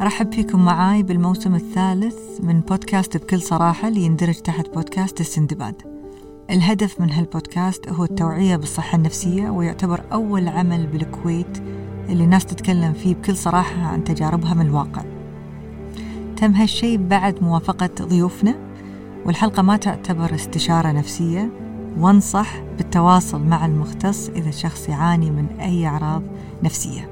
أرحب فيكم معاي بالموسم الثالث من بودكاست بكل صراحة اللي يندرج تحت بودكاست السندباد الهدف من هالبودكاست هو التوعية بالصحة النفسية ويعتبر أول عمل بالكويت اللي الناس تتكلم فيه بكل صراحة عن تجاربها من الواقع. تم هالشيء بعد موافقة ضيوفنا والحلقة ما تعتبر استشارة نفسية وانصح بالتواصل مع المختص إذا الشخص يعاني من أي أعراض نفسية.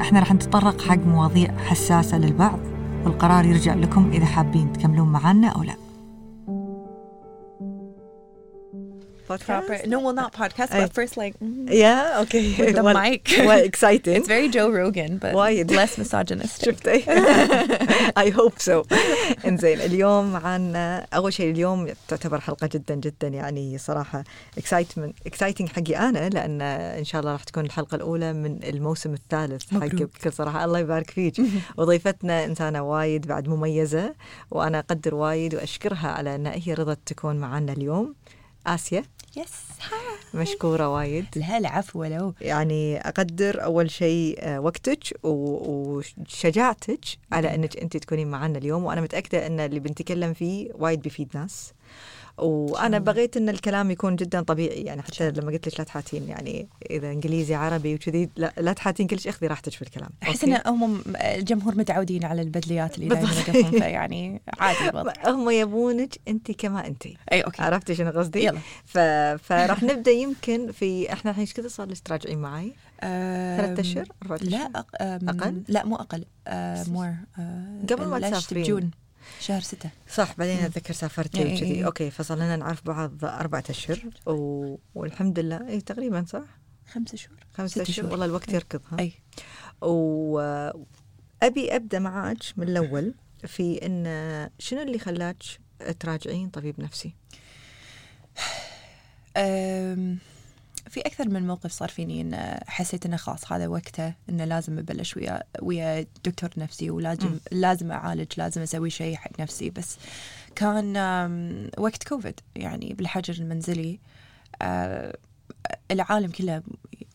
إحنا راح نتطرق حق مواضيع حساسة للبعض والقرار يرجع لكم إذا حابين تكملون معنا أو لا. Proper. No, well, not podcast, but first, like, mm, Yeah, okay. with the well, mic. well, exciting. It's very Joe Rogan, but Wide. less misogynistic. شفتي I hope so انزين اليوم عن أول شيء اليوم تعتبر حلقة جدا جدا يعني صراحة excitement exciting حقي أنا لأن إن شاء الله راح تكون الحلقة الأولى من الموسم الثالث حق مبروك. بكل صراحة الله يبارك فيك وضيفتنا إنسانة وايد بعد مميزة وأنا أقدر وايد وأشكرها على ان هي رضت تكون معنا اليوم آسيا Yes. مشكورة وايد. لا العفو ولو يعني أقدر أول شيء آه، وقتك وشجاعتك على إنك أنت تكونين معنا اليوم وأنا متأكدة إن اللي بنتكلم فيه وايد بيفيد ناس. وأنا بغيت إن الكلام يكون جدا طبيعي يعني حتى لما قلت لك لا تحاتين يعني إذا إنجليزي عربي وكذي لا, لا تحاتين كلش أخذي راحتك في الكلام أحس؟ إن هم الجمهور متعودين على البدليات اللي دائما بالضبط. فيعني عادي الوضع هم يبونك أنت كما أنت إي okay عرفتي شنو قصدي؟ يلا ف... فراح نبدأ يمكن في إحنا الحين إيش كذا صار لك تراجعين معي؟ ثلاث أم، أشهر؟ لا؟ أق... أقل؟ لا مو أقل more قبل ما تسافرين. جون شهر ستة. صح بعدين أتذكر سافرتي إي إي وكذي إي. Okay فصار لنا نعرف بعض أربعة أشهر. و... والحمد لله. اي تقريبا صح؟ خمسة شهور. خمسة شهور. والله الوقت إي. يركض ها؟ اي وابي أبدأ معاك من الأول في إن شنو اللي خلاك تراجعين طبيب نفسي؟ في أكثر من موقف صار فيني إن حسيت إنه خلاص هذا وقته إنه لازم أبلش ويا ويا دكتور نفسي ولازم. لازم أعالج لازم أسوي شيء حق نفسي بس كان وقت كوفيد يعني بالحجر المنزلي أه، العالم كله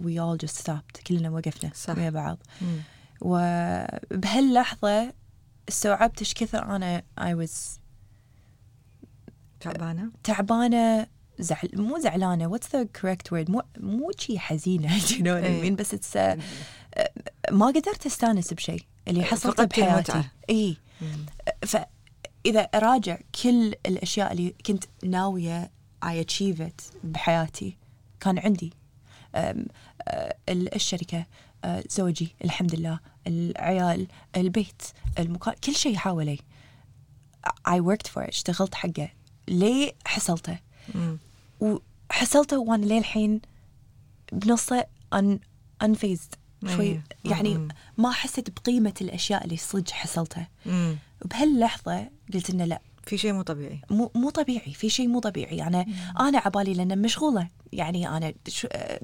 we all just stopped كلنا وقفنا صح. ويا بعض وبهاللحظة استوعبت إيش كثر أنا I was تعبانة؟ تعبانة زعل مو زعلانة. What's the correct word مو مو شي حزينة. You know what I إيه. mean? بس it's uh, ما قدرت أستانس بشيء اللي حصلته فقدتي بحياتي. اي فاذا أراجع كل الأشياء اللي كنت ناوية I achieve it بحياتي كان عندي. الشركة زوجي الحمد لله العيال البيت المكان كل شيء حوالي I worked for it. اشتغلت حقه. ليه حصلته. وحصلته وأنا للحين بنصه أن unfazed شوي إيه. يعني مم. ما حسيت بقيمة الأشياء اللي صدق حصلتها. وبهاللحظة قلت إنه لا في شيء مو طبيعي. مو مو طبيعي في شيء مو طبيعي. يعني أنا عبالي لأن مشغولة. يعني أنا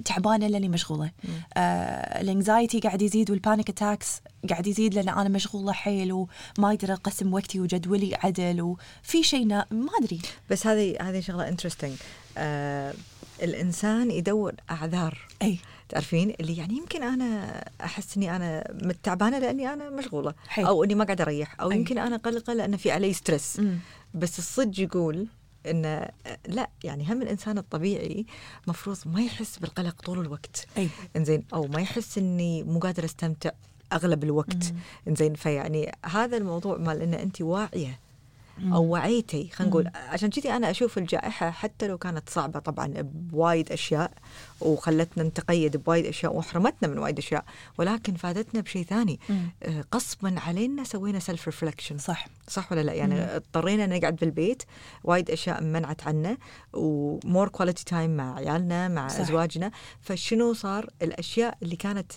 تعبانة لأني مشغولة. آه ال anxiety قاعد يزيد وال panic attacks قاعد يزيد لأن أنا مشغولة حيل وما أقدر أقسم وقتي وجدولي عدل وفي شيء نا... ما أدري. بس هذه هذه شغلة interesting آه الإنسان يدور أعذار. أي. تعرفين؟ اللي يعني يمكن أنا أحس إني أنا متعبانه لأني أنا مشغولة. حلو. أو إني ما قاعدة أريح. أو أي. يمكن أنا قلقه لأن في علي ستريس مم. بس الصدق يقول إن لا يعني هم الإنسان الطبيعي مفروض ما يحس بالقلق طول الوقت. أي. إنزين أو ما يحس إني مو قادر أستمتع أغلب الوقت. إنزين فيعني هذا الموضوع مال إن انت واعية أو وعيتي خلينا نقول. عشان كذي أنا أشوف الجائحة حتى لو كانت صعبة طبعا بوايد أشياء وخلتنا نتقيد بوايد أشياء وحرمتنا من وايد أشياء ولكن فادتنا بشيء ثاني. آه، غصبا علينا سوينا self reflection صح. صح ولا لا؟ يعني اضطرينا نقعد بالبيت وايد أشياء منعت عنا و more quality time مع عيالنا مع صح. أزواجنا. فشنو صار؟ الأشياء اللي كانت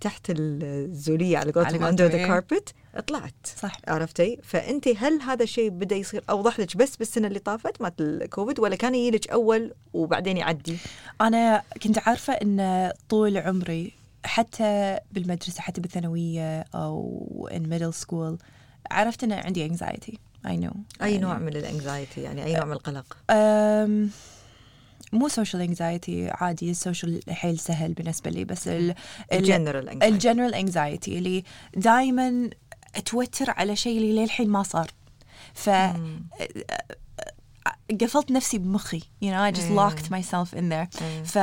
تحت الزولية على قولتهم under the. carpet طلعت. صح. عرفتي؟ فأنت هل هذا الشيء بدا يصير أوضح لك بس بالسنة اللي طافت مالت الكوفيد ولا كان يجي لك أول وبعدين يعدي؟ أنا كنت عارفة إن طول عمري حتى بالمدرسة حتى بالثانوية أو in middle school عرفت إن عندي anxiety. I know. أي يعني نوع من ال anxiety يعني أي نوع من القلق؟ أم مو social anxiety عادي ال social حيل سهل بالنسبة لي بس ال ال general ال general anxiety اللي دائما أتوتر على شيء اللي للحين ما صار. ف قفلت نفسي بمخي. You know I just locked myself in there. ف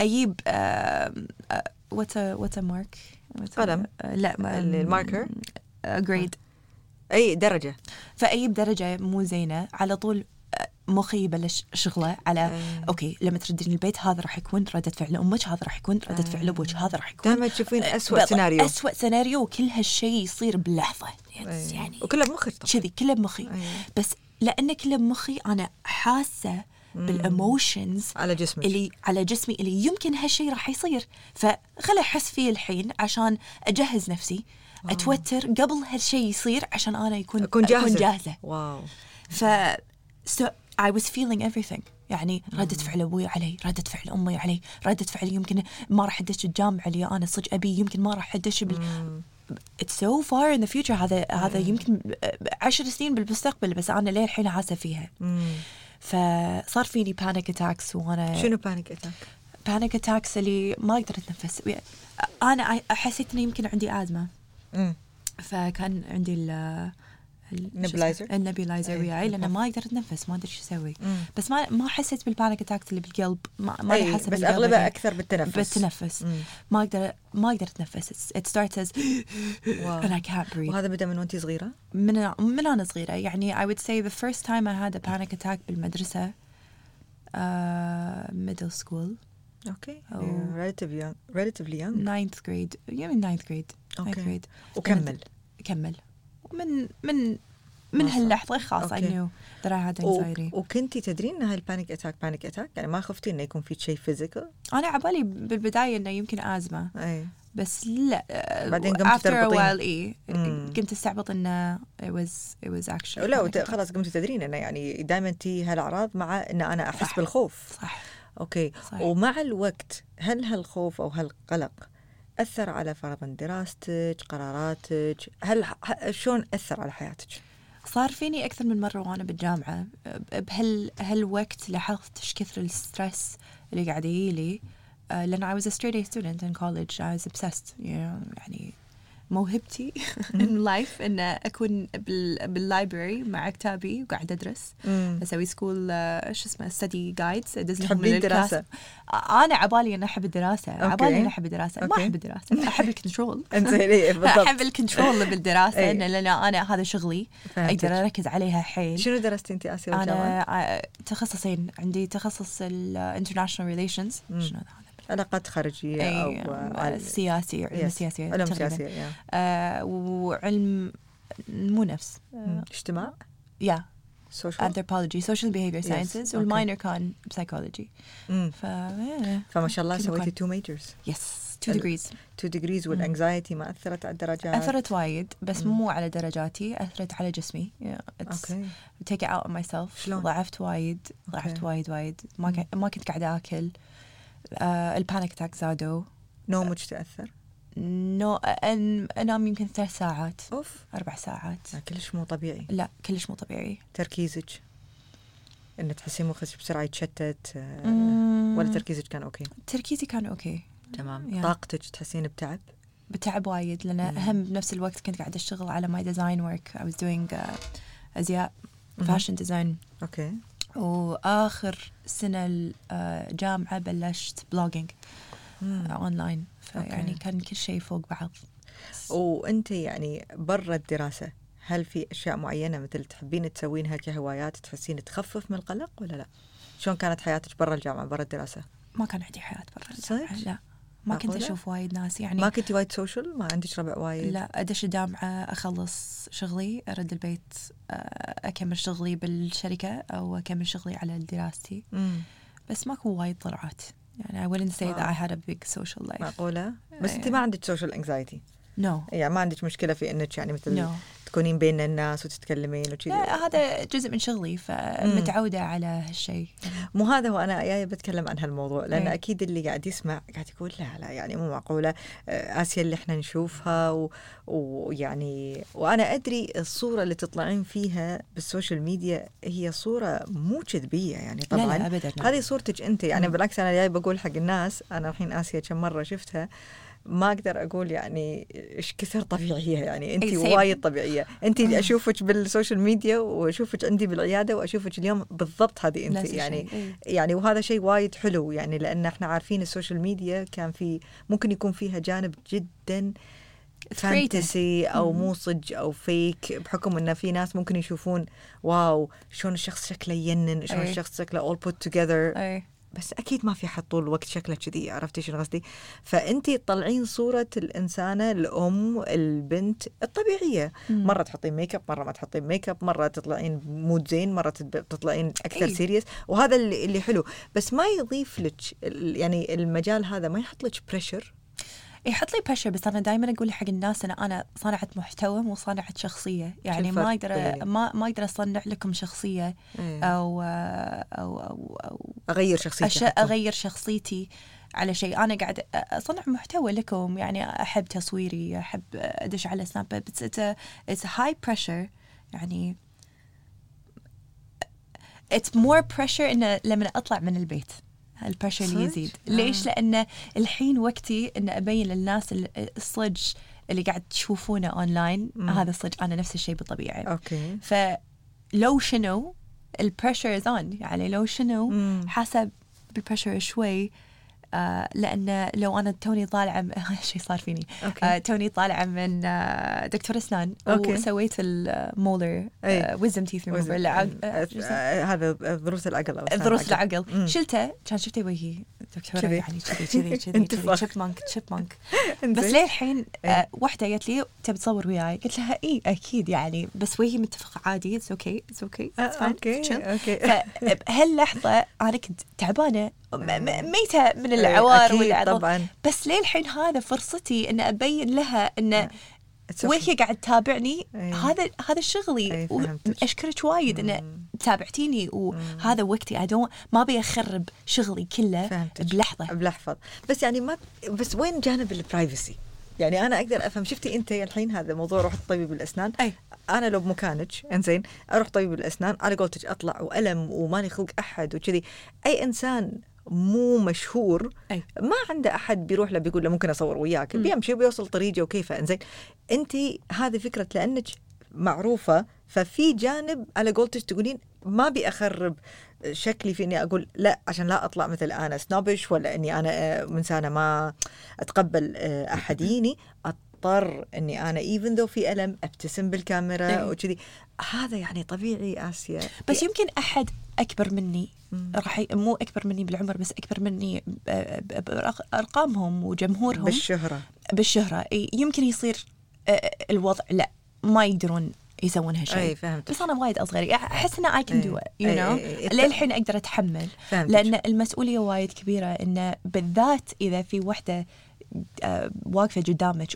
أجيب what what mark قلم. لا ال mark grade اي درجة. فأجيب درجة مو زينة. على طول مخي يبلش شغله على أيه. okay لما تردين البيت هذا راح يكون ردة فعل أمك هذا راح يكون ردة فعل أبوك هذا راح يكون دائما تشوفين اسوء سيناريو. اسوء سيناريو وكل هالشيء يصير بلحظة. أيه. يعني وكله بمخك كذي كله بمخي. أيه. بس لأن كله بمخي أنا حاسة بال emotions على جسمك. اللي على جسمي اللي يمكن هالشيء راح يصير. فخل أحس فيه الحين عشان أجهز نفسي أتوتر قبل هالشيء يصير عشان أنا يكون أكون جاهزة. اكون جاهزة. wow. ف so I was feeling everything. يعني ردة فعل أبوي علي، ردة فعل أمي علي، ردة فعل يمكن ما راح أدش الجامعة اللي أنا صدق أبي يمكن ما راح أدش بال It's so far in the future. هذا هذا يمكن عشر سنين بالمستقبل بس أنا للحين حاسة فيها. فصار فيني panic attacks وأنا شنو panic attack؟ panic attacks اللي ما أقدر أتنفس. أنا حسيت إنه يمكن عندي أزمة. فكان عندي ال nebulizer ال nebulizer وياي لأنه ما أقدر أتنفس ما أدري شو أسوي. بس ما ما حسيت بال panic attacks اللي بالقلب ما ما أي حاسه بس أغلبها أكثر بالتنفس. بالتنفس. مم. ما أقدر ما أقدر أتنفس. It starts as wow. and I can't breathe. وهذا بدأ من وأنت صغيرة؟ من من أنا صغيرة. يعني I would say the first time I had a panic attack بالمدرسة uh, middle school. okay. relatively young relatively young. ninth grade yeah من ninth grade. Ninth أوكي. grade. وكمل. كمل. من من من. هاللحظة I knew that I had و- anxiety وكنتي تدرين ان هاي ال panic attack panic attack يعني ما خفتي إنه يكون في شيء physical أنا عبالي بالبداية إنه يمكن أزمة أي بس لا بعدين قمت after a while مم. قمت أستعبط إنه it was it was actually لا. خلاص قمتي تدرين إنه يعني دائما تي هالأعراض مع إن أنا أحس صح. بالخوف صح okay صح. ومع الوقت هل هالخوف أو هالقلق أثر على فرضا دراستك قراراتك؟ هل شلون أثر على حياتك؟ صار فيني أكثر من مرة وأنا بالجامعة. بهال هالوقت لاحظت إيش كثر ال stress اللي قاعد يجيلي. آه، لأن I was a straight A student in college. I was obsessed you know, يعني موهبتي in life إن أكون بال بال library مع كتابي وقاعد أدرس. أسوي school شو اسمه study guides تحبين الدراسة؟ أنا عبالي إني أحب الدراسة. عبالي إني أحب الدراسة. ما. أحب الدراسة. أحب ال control إيه، أحب ال control بالدراسة. إن لأن أنا هذا شغلي. أقدر أركز عليها حيل. شنو درستي انت آسيا؟ أنا آه، تخصصين. عندي تخصص ال international relations. شنو هذا؟ علاقات خارجية أي أو آه، عل- سياسي علم. سياسي. آه، وعلم مو نفس. اجتماع؟ يا anthropology social behavior Yes. sciences. Okay. وال minor كان psychology. ف فما شاء الله سويتي. two majors يس two ال- degrees. 2 degrees وال anxiety ما أثرت على الدرجات. أثرت وايد بس. مو على درجاتي أثرت على جسمي. Yeah, it's okay take it out on myself. شلون؟ ضعفت وايد ضعفت. وايد وايد. ما ما كنت قاعدة آكل. ال panic attack زادوا. نومك تاثر no أن أنام يمكن ثلاث ساعات. أوف. أربع ساعات. لا، كلش مو طبيعي. لا كلش مو طبيعي. تركيزك؟ إن تحسين مخك بسرعة يتشتت آه،. ولا تركيزك كان okay؟ تركيزي كان okay. تمام. Yeah. طاقتك تحسين بتعب؟ بتعب وايد لأن مم. هم بنفس الوقت كنت قاعدة أشتغل على my design work I was doing uh, أزياء. fashion design okay. وآخر سنة الجامعة بلشت blogging. online فيعني okay. كان كل شيء فوق بعض وأنت يعني برا الدراسة هل في أشياء معينة مثل تحبين تسوينها كهوايات تحسين تخفف من القلق ولا لا؟ شلون كانت حياتك برا الجامعة برا الدراسة؟ ما كان عندي حياة برا صدق؟ الجامعة، لا ما كنت معقولة؟ أشوف وايد ناس يعني ما كنتي وايد social؟ ما عندك ربع وايد؟ لا أدش الجامعة أخلص شغلي أرد البيت آه، أكمل شغلي بالشركة أو أكمل شغلي على دراستي. بس ماكو وايد طلعات يعني I wouldn't say that wow. I had a big social life معقولة؟ بس انت إيه. ما عندك social anxiety no يعني ما عندك مشكلة في إنك يعني مثل no تكونين بين الناس وتتكلمين وكذي لا هذا جزء من شغلي فمتعودة على هالشيء مو هذا هو أنا بتكلم عن هالموضوع لأن أي. أكيد اللي قاعد يسمع قاعد يقول لا لا يعني مو معقولة آه، آسيا اللي إحنا نشوفها ويعني وأنا أدري الصورة اللي تطلعين فيها بال social media هي صورة مو كذبيه يعني طبعا لا أبدا لا. هذه صورتك أنت يعني مم. بالعكس أنا جاي بقول حق الناس أنا الحين آسيا كم مرة شفتها ما أقدر أقول يعني إيش كثر طبيعية يعني انت. وايد طبيعية انت أشوفك بال social media وأشوفك عندي بالعيادة وأشوفك اليوم بالضبط هذه انت يعني. يعني وهذا شيء وايد حلو يعني لأن إحنا عارفين ال social media كان في ممكن يكون فيها جانب جدا. fantasy أو. مو صج أو فيك بحكم انه في ناس ممكن يشوفون wow شلون الشخص شكله ينن شلون. الشخص شكله all put together أي. بس أكيد ما في حد طول الوقت شكله كذي عرفتي شنو قصدي؟ فانت تطلعين صورة الإنسانة الأم البنت الطبيعية. مم. مرة تحطين ميك اب مرة ما تحطين ميك اب مرة تطلعين mood زين مرة تطلعين أكثر أي. serious وهذا اللي, اللي حلو. بس ما يضيف لك يعني المجال هذا ما يحط لك pressure يحط لي pressure بس أنا دائما أقول حق الناس إن أنا صانعه محتوى مو صانعه شخصية. يعني ما أقدر بيني؟ ما ما أقدر أصنع لكم شخصية أو أو أو, أو أغير شخصيتي حتى. أغير شخصيتي على شيء. أنا قاعد أصنع محتوى لكم. يعني أحب تصويري أحب أدش على سناب بس it's high pressure يعني it's more pressure انه لما أطلع من البيت. ال pressure اللي؟ يزيد آه. ليش لأن الحين وقتي إن أبين للناس ال- الصج اللي قاعد تشوفونه اونلاين مم. هذا الصج أنا نفس الشيء بالطبيعة okay فلو شنو ال pressure is on يعني لو شنو مم. حاسة بال pressure شوي آه لأن لو أنا توني طالعة م- شيء صار فيني. okay. آه توني طالعة من آه دكتور أسنان okay. وسويت ال molar. ويزم تيث آه، آه، هذا ضروس العقل ضروس العقل. شلته كان شفتي وجهي دكتورة كذي. يعني كذي كذي كذي انتفخ. شيب مانك شيب مانك بس إنزين. للحين آه إيه. واحدة قالت لي تبي تصور وياي؟ قلت لها اي أكيد يعني. بس وجهي متفق عادي. اتس أوكي اتس أوكي آه، أوكي أوكي. فبهاللحظة أنا كنت تعبانة. م- م- ميتة من العوار أكيد والعضل طبعا. بس للحين هذا فرصتي إن أبين لها إن okay. وهي قاعد تتابعني؟ إيه. هذا هذا شغلي إيه،. واشكرك وايد إن. تابعتيني. وهذا وقتي. Don't ما أبي أخرب شغلي كله فهمتك. بلحظة. بلحظة. بس يعني ما بس وين جانب البرايفسي؟ يعني أنا أقدر أفهم. شفتي أنت الحين هذا موضوع رحت طبيب الاسنان أي. أنا لو بمكانك إنزين أروح طبيب الأسنان على قولتك أطلع وألم وماني خلق أحد وكذي. أي إنسان مو مشهور. أي. ما عنده أحد بيروح له بيقول له ممكن أصور وياك. مم. بيمشي بيوصل طريقه وكيفه إنزين أنت هذه فكرة لأنك معروفة ففي جانب على قولتك تقولين ما أبي أخرب شكلي في إني أقول لا عشان لا أطلع مثل أنا سنوبش ولا إني أنا آه، إنسانة ما أتقبل آه، احد يجيني أضطر إني أنا ايفن ذو في ألم أبتسم بالكاميرا. وكذي. هذا يعني طبيعي آسيا. بس يمكن أحد أكبر مني. راح ي- مو أكبر مني بالعمر بس أكبر مني ب- بارقامهم وجمهورهم. بالشهرة. بالشهرة. يمكن يصير آه، الوضع لا ما يقدرون يسوون هالشيء. أي فهمت بس أنا وايد اصغر أحس ان I can do it you know. للحين أقدر أتحمل. فهمت لأن المسؤولية وايد كبيرة إنه بالذات إذا في وحدة آه، واقفة قدامك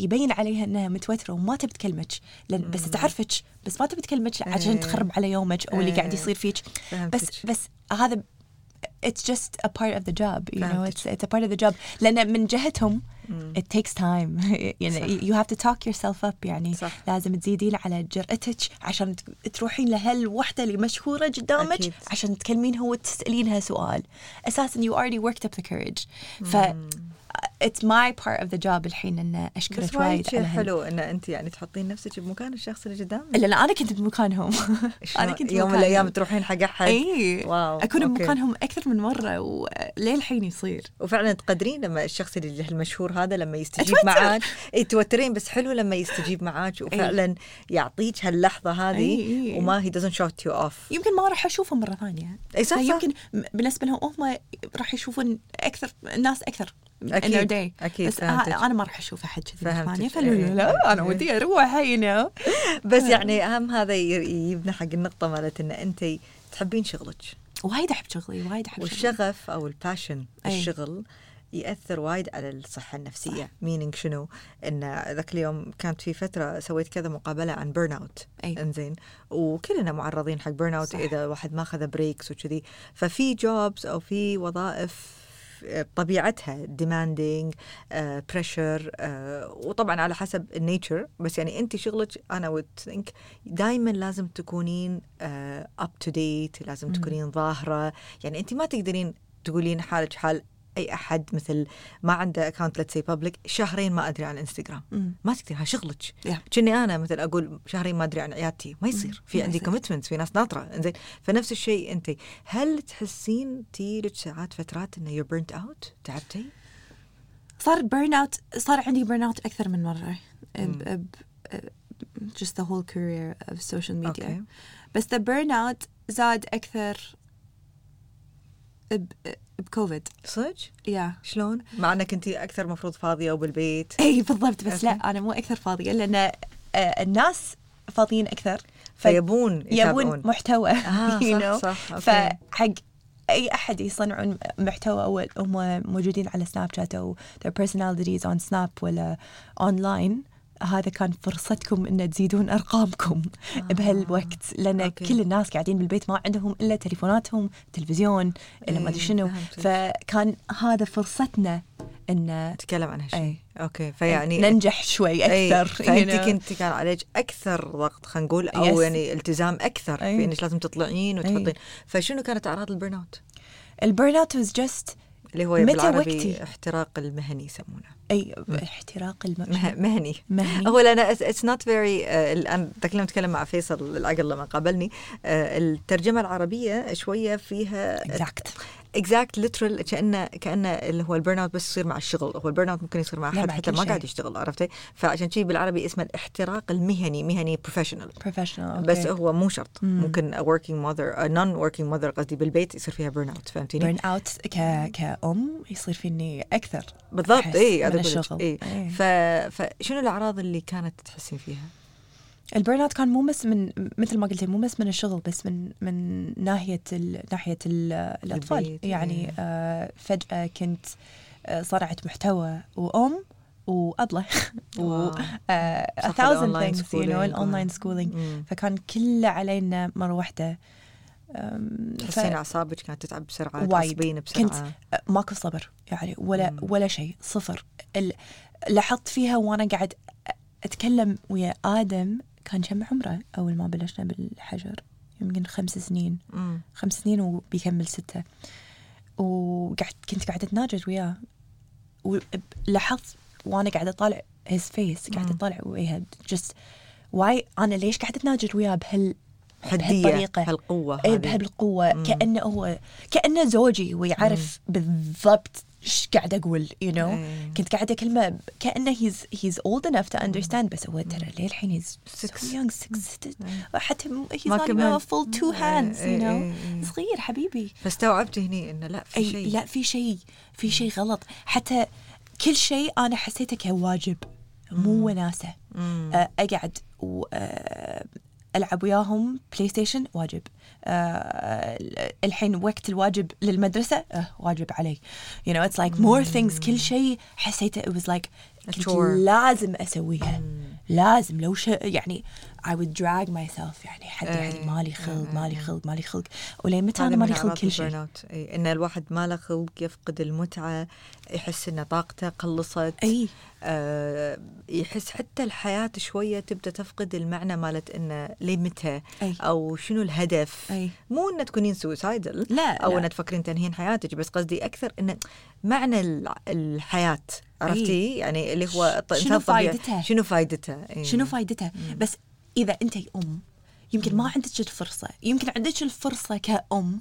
ويبين عليها إنها متوترة وما تبي تكلمك لأن بس. تعرفك بس ما تبي تكلمك عشان إيه. تخرب على يومك أو اللي إيه. قاعد يصير فيك. بس بس هذا it's just a part of the job you know it's it's a part of the job لأن من جهتهم it takes time يعني you have to talk yourself up يعني صح. لازم تزيدين على جرأتك عشان تروحين لهالوحدة اللي مشهورة قدامك. عشان تكلمينها وتسألينها سؤال أساسا you already worked up the courage ف it's my part of the job الحين إن أشكرك بس وايد هال- حلو إن أنت يعني تحطين نفسك بمكان الشخص اللي قدامك. لأن أنا كنت بمكانهم. أنا كنت يوم من. الأيام تروحين حق أحد. إي واو، أكون أوكي. بمكانهم أكثر من مرة وللحين يصير. وفعلا تقدرين لما الشخص اللي المشهور هذا لما يستجيب. معاك. إي توترين بس حلو لما يستجيب معاك وفعلا يعطيك هاللحظة هذه أي،. وما هي doesn't shout you off. يمكن ما راح اشوفهم مرة ثانية. إي صح صح. يمكن بالنسبة لهم هم راح يشوفون أكثر الناس أكثر. Day. أكيد، بس. ها- أنا ما راح أشوف أحد كذي ثانية إيه، لا أنا إيه. ودي أروح you know. بس يعني أهم هذا يجيبنا حق النقطة مالت إن أنت تحبين شغلك. وايد أحب شغلي وايد أحب والشغف أو ال passion. الشغل يأثر وايد على الصحة النفسية. meaning شنو؟ إن ذاك اليوم كانت في فترة سويت كذا مقابلة عن burn out. إنزين. وكلنا معرضين حق burn out. إذا واحد ما أخذ breaks وكذي. ففي jobs أو في وظائف بطبيعتها demanding pressure وطبعا على حسب ال nature بس يعني أنت شغلك I would think دائما لازم تكونين up to date لازم. تكونين ظاهرة يعني أنت ما تقدرين تقولين حالك حال أي أحد مثل ما عنده account let's say public شهرين ما أدري عن الانستغرام. ما تقدر ها شغلك. Yeah. كني أنا مثل أقول شهرين ما أدري عن عيادتي. ما يصير. في عندي يصير. commitments في ناس ناطرة. إنزين فنفس الشيء أنت. هل تحسين تي لك ساعات فترات انه you burnt out تعبتي؟ صار burn out صار عندي burn out أكثر من مرة. ب- just the whole career of social media. okay. بس the burnout زاد أكثر. بكوفيد صدق؟ يا شلون؟ مع انك انت أكثر مفروض فاضية وبالبيت إي بالضبط بس. لا أنا مو أكثر فاضية لأن آه، الناس فاضيين أكثر فيبون يبون محتوى آه، you صح، know. صح، okay. فحق أي أحد يصنعون محتوى أو هم موجودين على سناب شات أو their personalities on سناب ولا اونلاين هذا كان فرصتكم إن تزيدون أرقامكم آه. بهالوقت لأن okay. كل الناس قاعدين بالبيت ما عندهم إلا تليفوناتهم تلفزيون إلا ما أدري إيه، شنو. فكان هذا فرصتنا إن نتكلم عن هالشيء أي. okay فيعني ننجح شوي أي، أكثر you فانت know. كنت كان عليك أكثر ضغط خلينا نقول أو Yes. يعني التزام أكثر أي. في إنك لازم تطلعين أي. وتحطين فشنو كانت أعراض ال burn out؟ ال burn out was just اللي هو متى بالعربي وقتي؟ احتراق المهني يسمونه أي احتراق الم... مه- مهني. مهني. هو لأن it's not very اليوم اتكلم مع فيصل العقل لما قابلني. آه، الترجمة العربية شوية فيها exact. exact literal كانه كانه اللي هو ال burn out بس يصير مع الشغل. هو ال burn out ممكن يصير مع مع حتى ما شيء. قاعد يشتغل عرفتي؟ فعشان شي بالعربي اسمه الاحتراق المهني مهني professional professional بس. هو مو شرط. مم. ممكن working mother non working mother قصدي بالبيت يصير فيها burn out فهمتيني؟ burn out ك كأم يصير فيني أكثر. بالضبط اي هذا الشغل. إيه. ف... فشنو الأعراض اللي كانت تحسين فيها؟ ال burn out كان مو بس من مثل ما قلت مو بس من الشغل بس من من ناحية ال ناحية ال الأطفال البيت، يعني إيه. آه فجأة كنت آه صنعت محتوى وأم وأبلة و wow. آه a صح، thousand ال online things you know schooling الأونلاين و- سكولينج. فكان كله علينا مرة واحدة أم، ف- تحسين أعصابك كانت تتعب بسرعة. تعصبين كنت بسرعة ماكو صبر يعني ولا مم. ولا شيء صفر ال... لاحظت فيها وأنا قاعد أتكلم ويا آدم كان كم عمره أول ما بلشنا بالحجر يمكن خمس سنين مم. خمس سنين وبيكمل ستة وقعدت كنت قاعدة أتناجر وياه ولاحظت وأنا قاعدة أطالع face قاعدة مم. أطالع وياها just واي أنا ليش قاعدة أتناجد وياه بهال بهالطريقة. هالقوه اي. بهالقوة. مم. كأنه هو كأنه زوجي ويعرف بالضبط إيش قاعد أقول you know إيه. كنت قاعدة أكلمه كأنه he's he's old enough to understand بس هو ترى للحين young six إيه. حتى إيه، hands you إيه، know إيه، إيه. صغير حبيبي. فاستوعبت هني إنه لا في شيء. لا في شيء في شيء غلط. حتى كل شيء أنا حسيته كواجب مو وناسة. مم. أقعد والعب وياهم PlayStation واجب. آه، الحين وقت الواجب للمدرسة آه، واجب علي. You know it's like more things كل شيء حسيته it was like كنت. لازم أسويها. لازم لو ش... يعني I would drag myself يعني حد إيه، يعني مالي خلق إيه، مالي إيه. خلق مالي خلق. ولين متى أنا مالي خلق كل شيء. إي، إن الواحد ما له خلق يفقد المتعة يحس ان طاقته قلصت إي. آه يحس حتى الحياة شوية تبدأ تفقد المعنى مالت إنه ليه متى أي. أو شنو الهدف؟ إي. مو إن تكونين suicidal لا أو لا. إن تفكرين تنهين حياتك بس قصدي أكثر انه معنى الحياة. عرفتي يعني اللي هو الط- شنو. فايدتها؟ شنو فايدته إي. شنو فايدتها بس إذا أنت أم يمكن ما عندك الفرصة يمكن عندك الفرصة كأم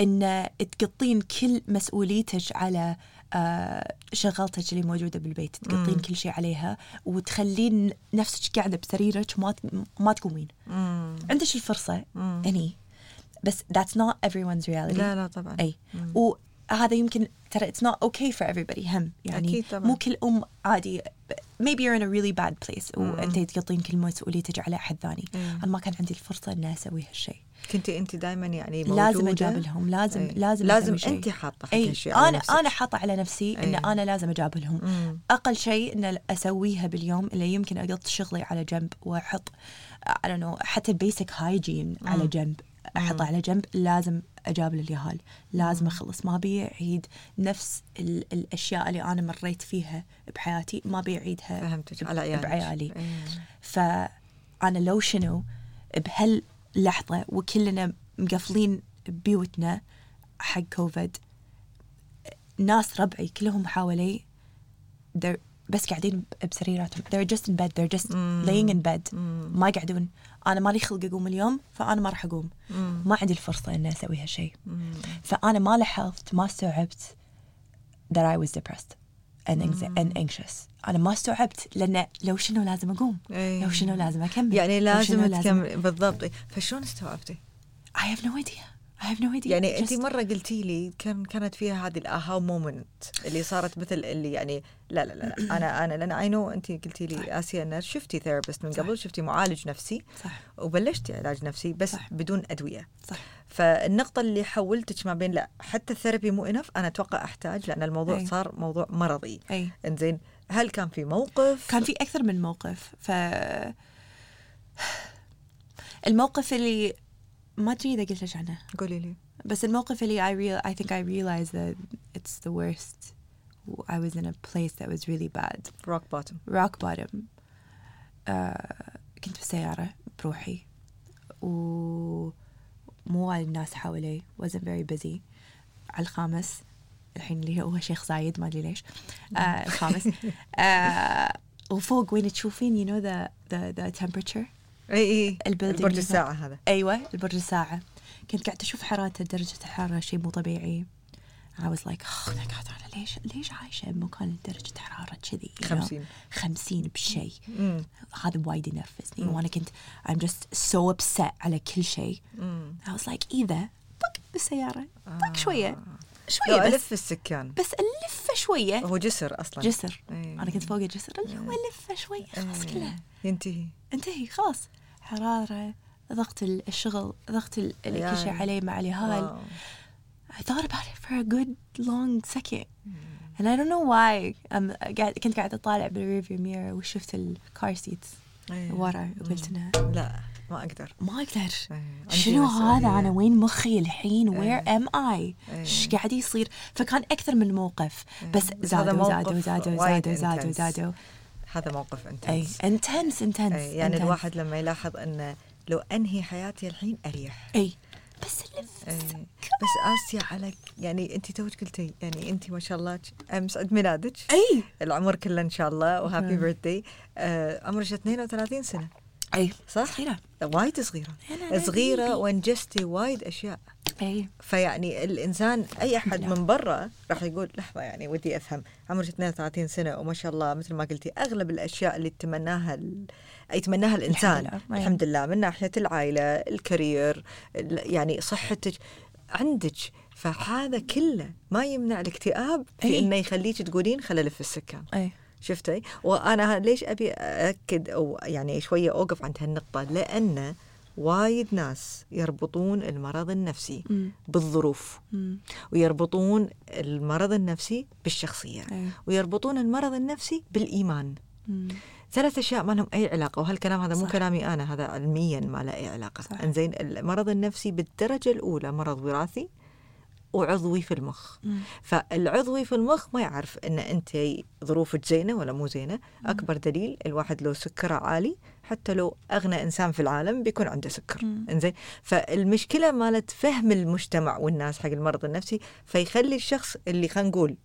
إن تقطين كل مسؤوليتك على آه شغلتك اللي موجودة بالبيت تقطين مم. كل شيء عليها وتخلين نفسك قاعدة بسريرك ما ما تقومين. عندك الفرصة. هني بس that's not everyone's reality لا لا طبعا أي مم. وهذا يمكن ترى it's not okay for everybody هم يعني أكيد طبعاً. مو كل أم عادي maybe you're in a really bad place وانت تقطين كل مسؤوليتك على أحد ثاني. أنا ما كان عندي الفرصة إني أسوي هالشيء كنتي أنت دائما يعني موجودة لازم أجابلهم لازم أي. لازم لازم شيء. أنت حاطة اي على أنا نفسك. أنا حاطة على نفسي إن أي. أنا لازم أجابلهم مم. أقل شيء إن أسويها باليوم اللي يمكن أقط شغلي على جنب واحط I don't know حتى ال basic hygiene على جنب أحطه على جنب لازم اجابل اليهال لازم أخلص ما أبي أعيد نفس ال- الأشياء اللي أنا مريت فيها بحياتي ما أبي أعيدها فهمتك على عيالك بعيالي إيه. فأنا لو شنو بهاللحظه وكلنا مقفلين ببيوتنا حق كوفيد ناس ربعي كلهم حوالي بس قاعدين بسريراتهم. They're just in bed. They're just laying in bed. ما يقعدون. أنا مالي خلق أقوم اليوم فأنا ما راح أقوم. ما عندي الفرصة إني أسوي هالشيء فأنا ما لاحظت ما استوعبت that I was depressed and, anxi- and anxious. أنا ما استوعبت لأن لو شنو لازم أقوم؟ إيه. لو شنو لازم أكمل؟ يعني لازم تكمل. بالضبط. فشلون استوعبتي؟ I have no idea. I have no idea. يعني انت مرة قلتي لي كان كانت فيها هذه ال aha moment اللي صارت مثل اللي يعني لا لا لا, لا. أنا أنا لأن I know انت قلتي لي آسيا ان شفتي therapist من صح. قبل شفتي معالج نفسي صح. وبلشتي علاج نفسي بس صح. بدون أدوية. صح. فالنقطة اللي حولتك ما بين لا حتى الثيرابي مو انف أنا أتوقع أحتاج لأن الموضوع أي. صار موضوع مرضي. أي. إنزين هل كان في موقف؟ كان في أكثر من موقف. ف الموقف اللي ما ادري إذا قلت لك عنه قولي لي. بس الموقف اللي I real I think I realized that it's the worst. I was in a place that was really bad. روك بوتم rock bottom. آه كنت بالسيارة بروحي. ومو وايد ناس حوالي wasn't very busy. على الخامس الحين اللي هو شيخ زايد ما أدري ليش. آه الخامس. آه وفوق وين تشوفين you know the the the temperature إي إي ال building برج اللي الساعة هذا. أيوه البرج الساعة. كنت قاعدة أشوف حرارته درجة الحرارة شيء مو طبيعي. I was like oh my god أنا ليش ليش عايشة بمكان درجة حرارة كذي؟ you know؟ 50. 50 بشيء. هذا وايد ينرفزني. وأنا كنت I'm just so upset على كل شيء. I was like إذا طق بالسيارة طق شوية. لو شوية بس ألف السكان. بس ألفه شوية. هو جسر أصلا. جسر. إيه. أنا كنت فوق الجسر اللي هو ألفه شوية. خلاص إيه. كله ينتهي. انتهي. خلاص. حرارة ضغط الشغل ضغط ال- اللي كل شيء عيال. عليه مع اليهال. واو. I thought about it for a good long second. and I don't know why. I'm قاعد كنت قاعدة أطالع بال rearview mirror وشفت ال car seats إيه. ورا وقلت إنه لا. ما أقدر ما أقدر إيه. شنو هذا. أنا وين مخي الحين إيه. am I إيه. إيش قاعد يصير فكان أكثر من موقف بس بس زادوا زادوا زادوا زادوا زادوا. زادوا هذا موقف انت أي intense intense يعني intense. الواحد لما يلاحظ إنه لو أنهي حياتي الحين أريح أي بس اللف إيه. بس آسيا على يعني انت توك قلتي يعني انت ما شاء الله امس عيد ميلادك أي العمر كله إن شاء الله وهابي مم. بيرثدي آه عمرك 32 سنة أي. صح؟ صغيرة وايد صغيرة. صغيرة وانجزتي وايد أشياء. أي فيعني الإنسان أي أحد. من برا راح يقول لحظة يعني ودي أفهم. عمرك 32 سنة وما شاء الله مثل ما قلتي أغلب الأشياء اللي تتمناها ال... يتمناها الإنسان. لله. أي. الحمد لله. من ناحية العائلة الكارير ال- يعني صحتك عندك. فهذا كله ما يمنع الاكتئاب في أي. إنه يخليك تقولين خل الف السكان أي شفتي وأنا ليش أبي أأكد أو يعني شوية أوقف عند هالنقطة لأن وايد ناس يربطون المرض النفسي مم. بالظروف مم. ويربطون المرض النفسي بالشخصية أي. ويربطون المرض النفسي بالإيمان مم. ثلاث أشياء ما لهم أي علاقة وهالكلام هذا مو صح. كلامي أنا هذا علميا ما له أي علاقة. إنزين المرض النفسي بالدرجة الأولى مرض وراثي وعضوي في المخ مم. فالعضوي في المخ ما يعرف إن أنت ظروفك زينة ولا مو زينة أكبر دليل الواحد لو سكره عالي حتى لو أغنى إنسان في العالم بيكون عنده سكر مم. إنزين فالمشكلة مالت فهم المجتمع والناس حق المرض النفسي فيخلي الشخص اللي خلينا نقول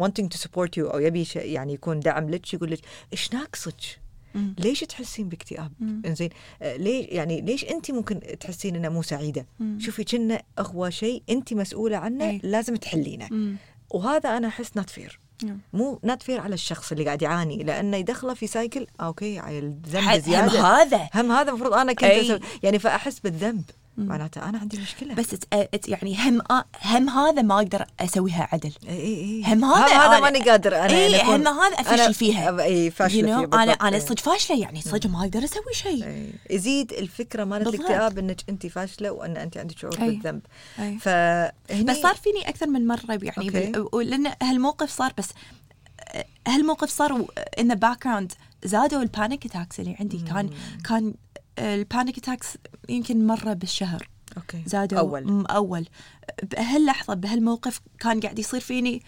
wanting to support you أو يبي يعني يكون دعم لك يقول لك إيش ناقصك؟ مم. ليش تحسين باكتئاب؟ إنزين آه، ليش يعني ليش انت ممكن تحسين إنها مو سعيدة؟ مم. شوفي كنا هو شيء انت مسؤولة عنه أي. لازم تحلينه مم. وهذا أنا أحس not fair نعم. مو not fair على الشخص اللي قاعد يعاني لأنه يدخله في cycle okay مال الذنب حد- هم زيادة هذا هم هذا المفروض أنا كنت يعني فأحس بالذنب معناته أنا عندي مشكلة بس it's, يعني هم هم هذا ما أقدر أسويها عدل إي إي هم هذا هذا ماني قادر أنا إي أكون- هم هذا أنا- افشل فيها إي فاشلة you know? فيها أنا. أنا. صدق فاشلة يعني صدق ما أقدر أسوي شيء. يزيد الفكرة مالت. الاكتئاب إنك أنت فاشلة وأن أنت عندك شعور أي. بالذنب أي. فهني بس صار فيني أكثر من مرة يعني. بال- لأن هالموقف صار بس هالموقف صار in the background زادوا ال panic attacks اللي عندي كان كان ال panic attacks يمكن مرة بالشهر. okay. زادوا أول. م- أول. بهاللحظه بهالموقف كان قاعد يصير فيني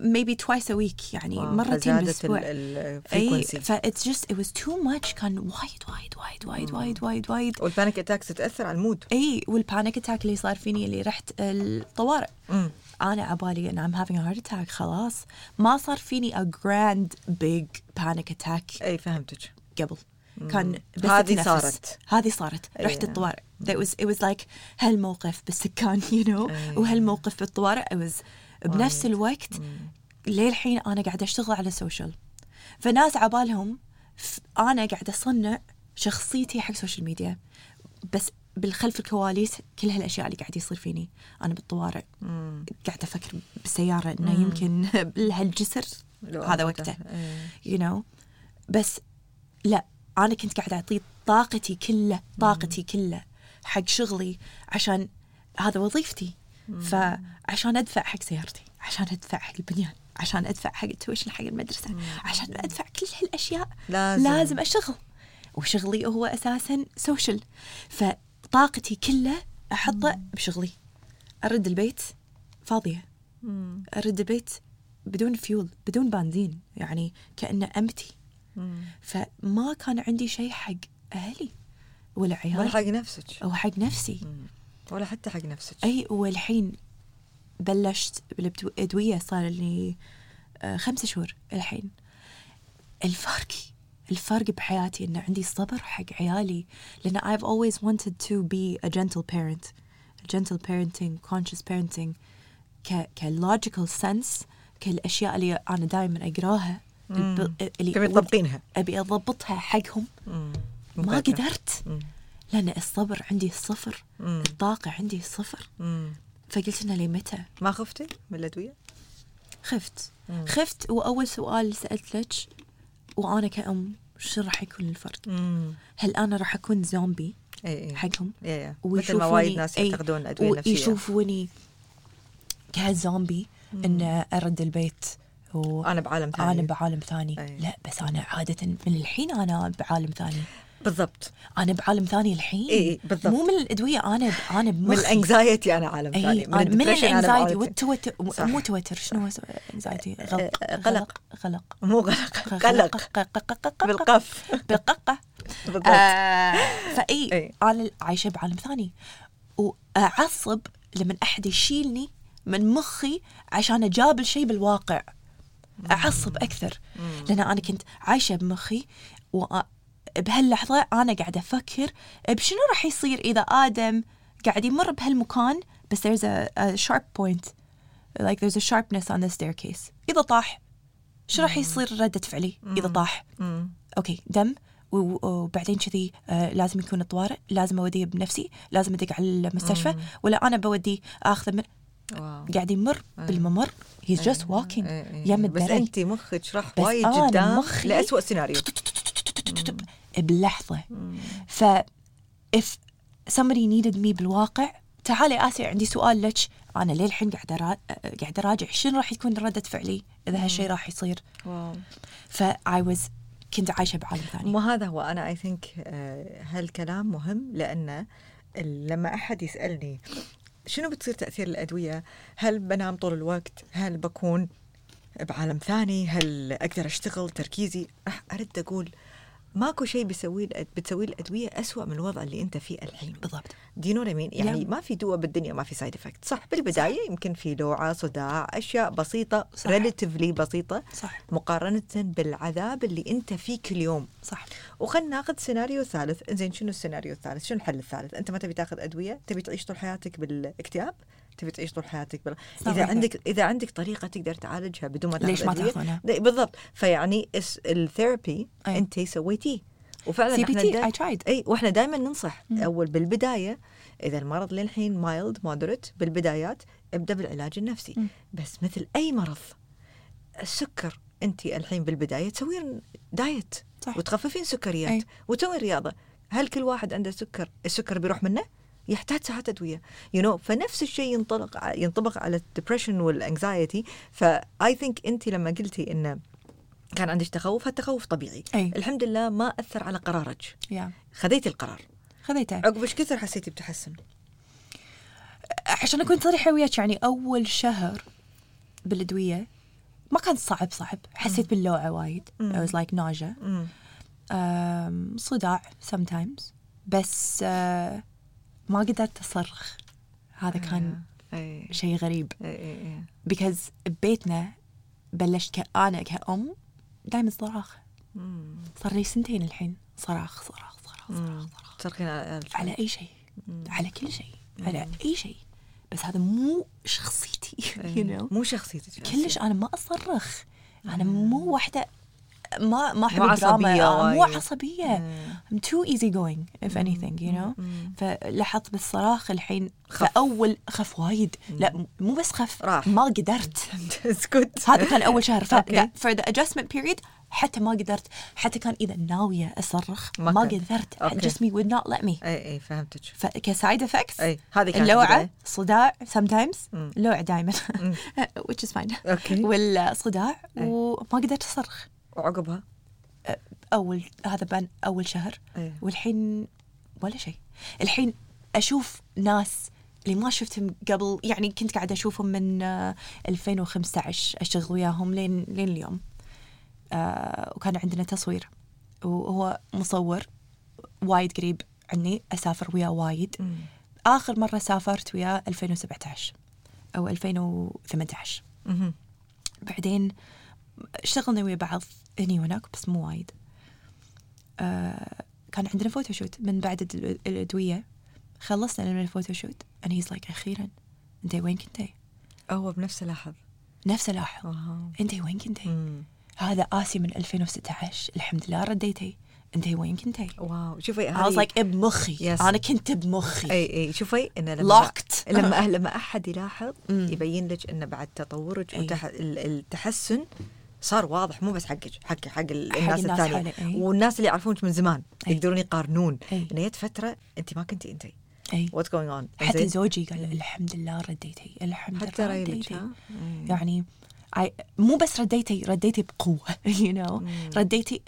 maybe twice a week يعني wow، مرتين بالأسبوع. ال- اي ف it's just it was too much كان وايد وايد وايد وايد وايد وايد وايد. وال panic attacks تأثر على ال mood. اي وال panic attack اللي صار فيني اللي رحت الطوارئ. مم. أنا عبالي إن having a heart attack خلاص. ما صار فيني a grand big panic attack اي فهمتك. قبل. كان بس هذه. صارت. هذه صارت. رحت إيه. الطوارئ. That was it was like هالموقف بالسكان you know. إيه. وهالموقف بالطوارئ it was بنفس الوقت للحين أنا قاعدة أشتغل على ال social فناس عبالهم أنا قاعدة أصنع شخصيتي حق ال social media بس بالخلف الكواليس كل هالأشياء اللي قاعد يصير فيني. أنا بالطوارئ. قاعدة أفكر بالسيارة إنه يمكن هالجسر هذا وقته. تحت- إيه. you know. بس لا. أنا كنت قاعدة اعطي طاقتي كله طاقتي كله حق شغلي عشان هذا وظيفتي. فعشان أدفع حق سيارتي عشان أدفع حق البنيان عشان أدفع حق التويشن حق المدرسة عشان أدفع كل هالأشياء لازم. لازم اشتغل وشغلي هو أساسا social فطاقتي كلها أحطه بشغلي. أرد البيت فاضية. أرد البيت بدون فيول بدون بنزين يعني كأنه empty فما كان عندي شيء حق أهلي ولا ولا عيالي حق نفسك. أو حق نفسي. ولا حتى حق نفسك. أي والحين بلشت بالادويه صار لي آه، خمسة شهور الحين. الفرق الفرق بحياتي إن عندي صبر حق عيالي لأن I've always wanted to be a gentle parent. Gentle parenting conscious parenting ك ك logical sense كالأشياء اللي أنا دائما أقراها. اللي تبي تطبقينها أبي أضبطها حقهم. ما. قدرت. لأن الصبر عندي صفر. الطاقة عندي صفر. مم. فقلت إنه لمتى ما خفتي من الأدوية؟ خفت. خفت وأول سؤال سألت لك وأنا كأم شو راح يكون الفرق؟ هل أنا راح أكون زومبي اي اي حقهم؟ إي إي. مثل ما وايد ناس أي، يعتقدون الأدوية النفسية. ويشوفوني كزومبي ان أرد البيت. و أنا بعالم ثاني. أنا بعالم ثاني. أي. لا بس أنا عادة من الحين أنا بعالم ثاني. بالضبط. أنا بعالم ثاني الحين؟ إي، بالضبط. مو من الأدوية أنا أنا من بمخي ال anxiety أنا عالم اي ثاني. من, من أنا ال anxiety بعالم والتوتر. مو توتر. شنو هو anxiety غلق. قلق. غلق. مو غلق. قلق قلق بالقف. بالققه بالضبط. آه فإي إي. أنا عايشة بعالم ثاني. وأعصب لما أحد يشيلني من مخي عشان أجابل شيء بالواقع. أعصب أكثر. لأن أنا كنت عايشة بمخي و بهاللحظة أنا قاعدة أفكر بشنو راح يصير إذا آدم قاعد يمر بهالمكان بس there's a, a sharp point. Like there's a sharpness on the staircase. إذا طاح شو راح يصير ردة فعلي؟ إذا طاح. أوكي دم. وبعدين كذي آه لازم يكون الطوارئ لازم أوديه بنفسي. لازم أدق على المستشفى. ولا أنا بوديه آخذه من واو. قاعد يمر بالممر. He's just walking. إي إي. يم بس انت مخك راح وايد أنا قدام لأسوأ سيناريو بلحظة. ف if somebody needed me بالواقع تعالي آسيا عندي سؤال لك. أنا للحين قاعدة. قاعدة أراجع. شنو راح يكون ردة فعلي إذا هالشيء راح يصير؟ واو. ف I was كنت عايشة بعالم ثاني. ما هذا هو. أنا I think هالكلام مهم لأنه ال- لما أحد يسألني شنو بتصير تأثير الأدوية؟ هل بنام طول الوقت؟ هل بكون بعالم ثاني؟ هل أقدر أشتغل تركيزي؟ راح أرد أقول ماكو شيء بيسويه بتسويه الأدوية أسوأ من الوضع اللي أنت فيه الحين. بالضبط. You know what I mean يعني Yeah. ما في دواء بالدنيا ما في side effect صح بالبداية يمكن في لوعة صداع أشياء بسيطة صح. relatively بسيطة صح. مقارنة بالعذاب اللي أنت فيه كل يوم. صح. وخلنا ناخذ سيناريو ثالث. زين شنو السيناريو الثالث؟ شنو الحل الثالث؟ أنت ما تبي تاخذ أدوية؟ تبي تعيش طول حياتك بالاكتئاب؟ تبي تعيش طول حياتك بال... إذا. عندك إذا عندك طريقة تقدر تعالجها بدون ما ليش ما؟ لا، بالضبط فيعني ال therapy. أنت سويتيه وفعلا CBT I tried إي وإحنا دائما ننصح مم. أول بالبداية إذا المرض للحين mild moderate بالبدايات ابدأ بالعلاج النفسي مم. بس مثل أي مرض السكر أنت الحين بالبداية تسوين diet صح وتخففين سكريات. وتسوين رياضة هل كل واحد عنده سكر السكر بيروح منه يحتاج ساعات أدوية. you know فنفس الشيء ينطلق ع- ينطبق على ال depression وال anxiety ف I think انت لما قلتي انه كان عندك تخوف هالتخوف طبيعي. أي. الحمد لله ما أثر على قرارك. Yeah. خذيتي القرار. خذيته. عقب إيش كثر حسيتي بتحسن؟ عشان أكون صريحة وياك يعني أول شهر بالأدوية ما كان صعب صعب. حسيت باللوعة وايد. I was like nausea um, صداع sometimes. بس uh, ما قدرت أصرخ. هذا كان اي شيء غريب. اي اي because ببيتنا بلشت كأنا كأم دائما صراخ. صار لي سنتين الحين. صراخ صراخ صراخ صراخ. صراخ. على على أي شيء. على كل شيء. على أي شيء. بس هذا مو شخصيتي إي. you know. مو شخصيتك كلش أنا ما أصرخ. أنا مو واحدة ما ما أحب مو الدراما آه، مو. عصبية. I'm too easy going if anything you know مم. فلاحظت بالصراخ الحين خف. فأول خف وايد لا مو بس خف راح. ما قدرت اسكت هذا كان أول شهر ف for the adjustment period حتى ما قدرت حتى كان إذا ناوية أصرخ ما ما. قدرت أوكي. جسمي would not let me إي إي فهمتك فك side effects إي هذه كانت اللوعة. صداع sometimes. اللوعه دائما which is fine أوكي والصداع. وما قدرت أصرخ وعقبها؟ أول هذا بان أول شهر. اي والحين ولا شيء. الحين أشوف ناس اللي ما شفتهم قبل يعني كنت قاعدة أشوفهم من آه، 2015 أشتغل وياهم لين لين اليوم. آه وكان عندنا تصوير. وهو مصور وايد قريب عني أسافر وياه وايد. مم. آخر مرة سافرت وياه 2017 أو 2018 مهم. بعدين اشتغلنا ويا بعض هني وهناك بس مو وايد آه كان عندنا photoshoot من بعد الأدوية خلصنا من ال photoshoot and he's like أخيرا أنت وين كنتي؟ هو بنفسه لاحظ نفسه لاحظ. أنت وين كنتي؟ هذا آسيا من 2016 الحمد لله رديتي أنت وين كنتي؟ wow شوفي I was like بمخي Yes. أنا كنت بمخي أي أي شوفي انه لما locked لما لما أحد يلاحظ. يبين لك إنه بعد تطورك أي. صار واضح مو بس حقك حق حق ال- حق الناس الثانية أي. والناس اللي يعرفونك من زمان أي. يقدرون يقارنون أي. إنه جت فترة أنت ما كنتي أنت أي what's going on حتى زوجي قال الحمد لله رديتي الحمد حتى لله ريلك رديتي. يعني مو بس رديتي رديتي بقوة you know مم. رديتي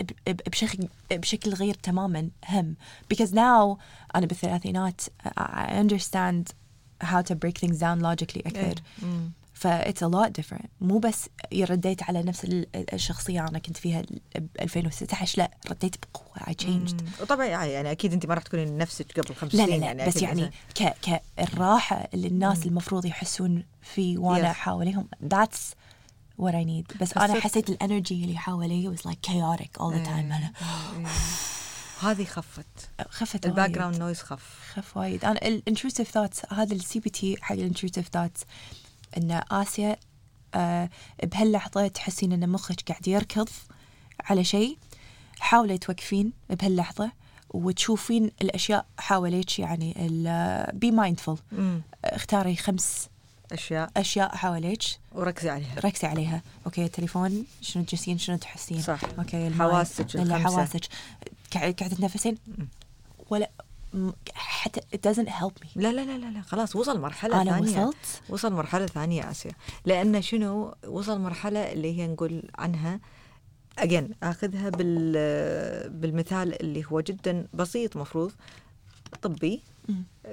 بشكل بشكل غير تماما هم because now أنا بالثلاثينات I understand how to break things down logically إيه. أكثر مم. ف it's a lot different مو بس رديت على نفس ال- الشخصية أنا كنت فيها ب 2016 لا رديت بقوة I changed مم. وطبعا يعني أكيد أنت ما راح تكونين نفسك قبل خمس لا سنين لا لا يعني بس يعني. ك كالراحة اللي الناس مم. المفروض يحسون فيه وأنا Yes. حواليهم that's what I need بس أنا حسيت- ال energy اللي حوالي was like chaotic all the time. أنا. هذه خفت خفت ال background noise خف خف وايد أنا ال intrusive thoughts هذا ال CBT حق ال intrusive thoughts إن آسيا آه بهاللحظة تحسين إن مخك قاعد يركض على شيء. حاولي توقفين بهاللحظة وتشوفين الأشياء حواليك يعني be mindful مم. اختاري خمس أشياء. أشياء حواليك. وركزي عليها. ركزي عليها. أوكي التليفون شنو تجلسين شنو تحسين؟ صح. أوكي حواسك. حواسك. قاعد قاعد تتنفسين. ولا حتى it doesn't help me لا لا لا لا, لا. خلاص وصل مرحلة أنا ثانية وصلت وصل مرحلة ثانية آسيا لأن شنو وصل مرحلة اللي هي نقول عنها again أخذها بال بالمثال اللي هو جدا بسيط مفروض طبي.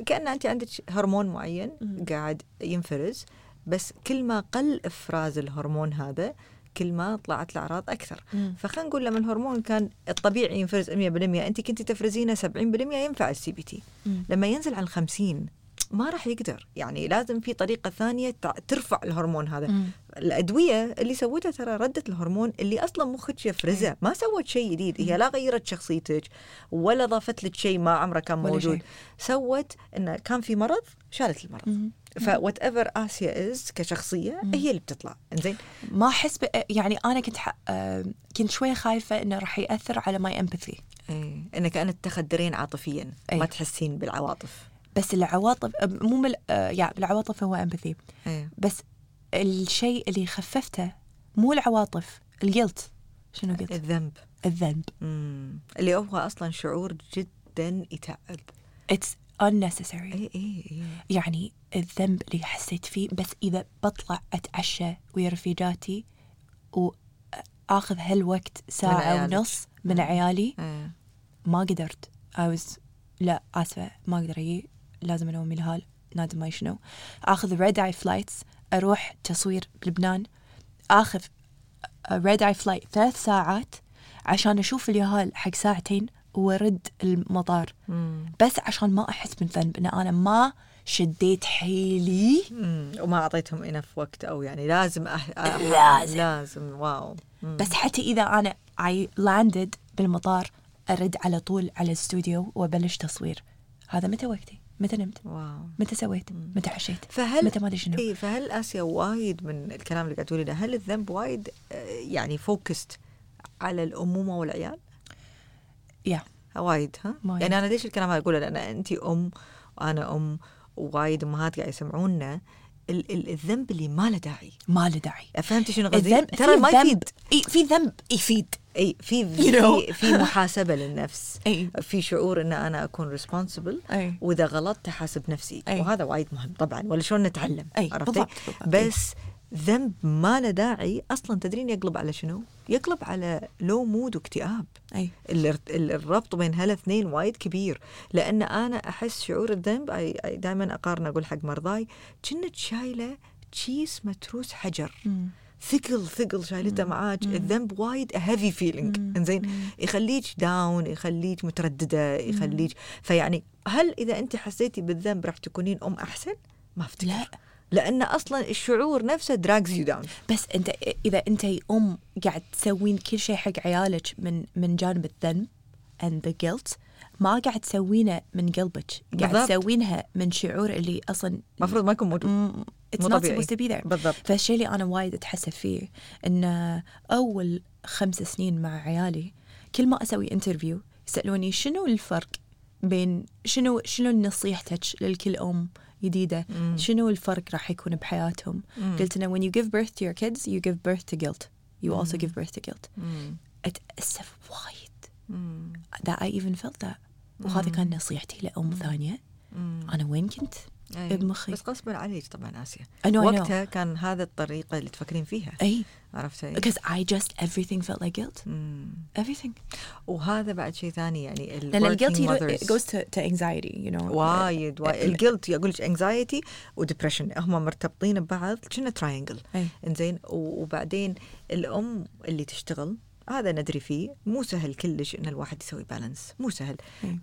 كأن أنت عندك هرمون معين. قاعد ينفرز بس كل ما قل إفراز الهرمون هذا كل ما طلعت الأعراض أكثر مم. فخلينا نقول لما الهرمون كان الطبيعي ينفرز 100% أنت كنت تفرزينه 70% ينفع ال CBT. لما ينزل عن 50 ما راح يقدر يعني لازم في طريقة ثانية تع- ترفع الهرمون هذا مم. الأدوية اللي سوتها ترى ردت الهرمون اللي أصلا مخك يفرزه ما سوت شيء جديد هي لا غيرت شخصيتك ولا ضافت لك شيء ما عمره كان موجود. سوت إنه كان في مرض شالت المرض مم. ف whatever آسيا is كشخصية هي اللي بتطلع. إنزين؟ ما أحس يعني أنا كنت ح... كنت شوية خايفة إنه راح يأثر على my empathy إنك أنت تخدرين عاطفيا إيه. ما تحسين بالعواطف. بس العواطف مو بال... آه، يعني العواطف هو empathy بس الشيء اللي خففته مو العواطف ال guilt شنو قلت؟ الذنب. الذنب. مم. اللي هو أصلا شعور جدا يتعب. it's unnecessary. اي اي اي يعني الذنب اللي حسيت فيه بس إذا بطلع أتعشى ويا رفيجاتي وآخذ هالوقت ساعة عيالك. ونص من عيالي إيه. ما قدرت. I was لا آسفة ما أقدر أجي. لازم أنوم اليهال. نادي ما شنو آخذ red eye flights أروح تصوير بلبنان. آخذ red eye flight ثلاث ساعات عشان أشوف اليهال حق ساعتين. وارد المطار. مم. بس عشان ما أحس بالذنب إن أنا ما شديت حيلي. مم. وما أعطيتهم enough وقت أو يعني لازم أح... أح... لازم. لازم. wow. مم. بس حتى إذا أنا اي landed بالمطار أرد على طول على الاستوديو وأبلش تصوير. هذا متى وقتي؟ متى نمت؟ wow. متى سويت؟ متى عشيت فهل متى ما أدري شنو. إي فهل آسيا وايد من الكلام اللي قاعد تقولي هل الذنب وايد آه، يعني focused على الأمومة والعيال؟ يا وايد ها؟ وايد. يعني أنا ليش الكلام هذا أقوله؟ لأن أنت أم وأنا أم ووايد أمهات قاعد يسمعونا. ال- ال- الذنب اللي ما له داعي. ما له داعي. فهمتي شنو قصدي؟ ترى ما يفيد. إي في ذنب يفيد. إي في. في, في محاسبة للنفس. إي. في شعور إن أنا أكون responsible وإذا غلطت أحاسب نفسي. أي. وهذا وايد مهم طبعا. ولا شلون نتعلم؟ أي، عرفتي؟ بالضبط، بالضبط. أي. ذنب ما له داعي أصلا. تدرين يقلب على شنو؟ يقلب على low mood واكتئاب. ال- الربط بين هالاثنين وايد كبير. لأن أنا أحس شعور الذنب دائما اقارن أقول حق مرضاي كنك شايلة چيس متروس حجر. مم. ثقل ثقل شايلته معاك. الذنب وايد heavy feeling إنزين؟ يخليك down يخليك مترددة يخليك فيعني هل إذا أنت حسيتي بالذنب راح تكونين أم أحسن؟ ما افتكر. لا. لأن أصلا الشعور نفسه drags you down بس أنت إذا أنت أم قاعد تسوين كل شيء حق عيالك من من جانب الذنب and the guilt ما قاعد تسوينه من قلبك. قاعد. تسوينها من شعور اللي أصلا المفروض ما يكون موجود مو not طبيعي. supposed to be there. بالضبط. فالشيء اللي أنا وايد اتحسف فيه إن أول خمس سنين مع عيالي كل ما أسوي interview يسألوني شنو الفرق بين شنو شنو نصيحتك لكل أم؟ جديده مم. شنو الفرق راح يكون بحياتهم مم. قلت انه when you give birth to your kids you give birth to guilt you also give birth to guilt مم. اتاسف وايد مم. that I even felt that وهذا كان نصيحتي لأم ثانية مم. أنا وين كنت؟ أي. بمخي. بس غصبا عليك طبعا آسيا I know, I know. وقتها كان هذا الطريقة اللي تفكرين فيها أي عرفتي؟ because I just everything felt like guilt مم. everything وهذا بعد شيء ثاني يعني ال لأن ال guilt it goes to, to anxiety you know وايد وايد الجلت أقول لك anxiety و depression هم مرتبطين ببعض كنا triangle. إنزين وبعدين الأم اللي تشتغل هذا ندري فيه مو سهل كلش إن الواحد يسوي balance مو سهل.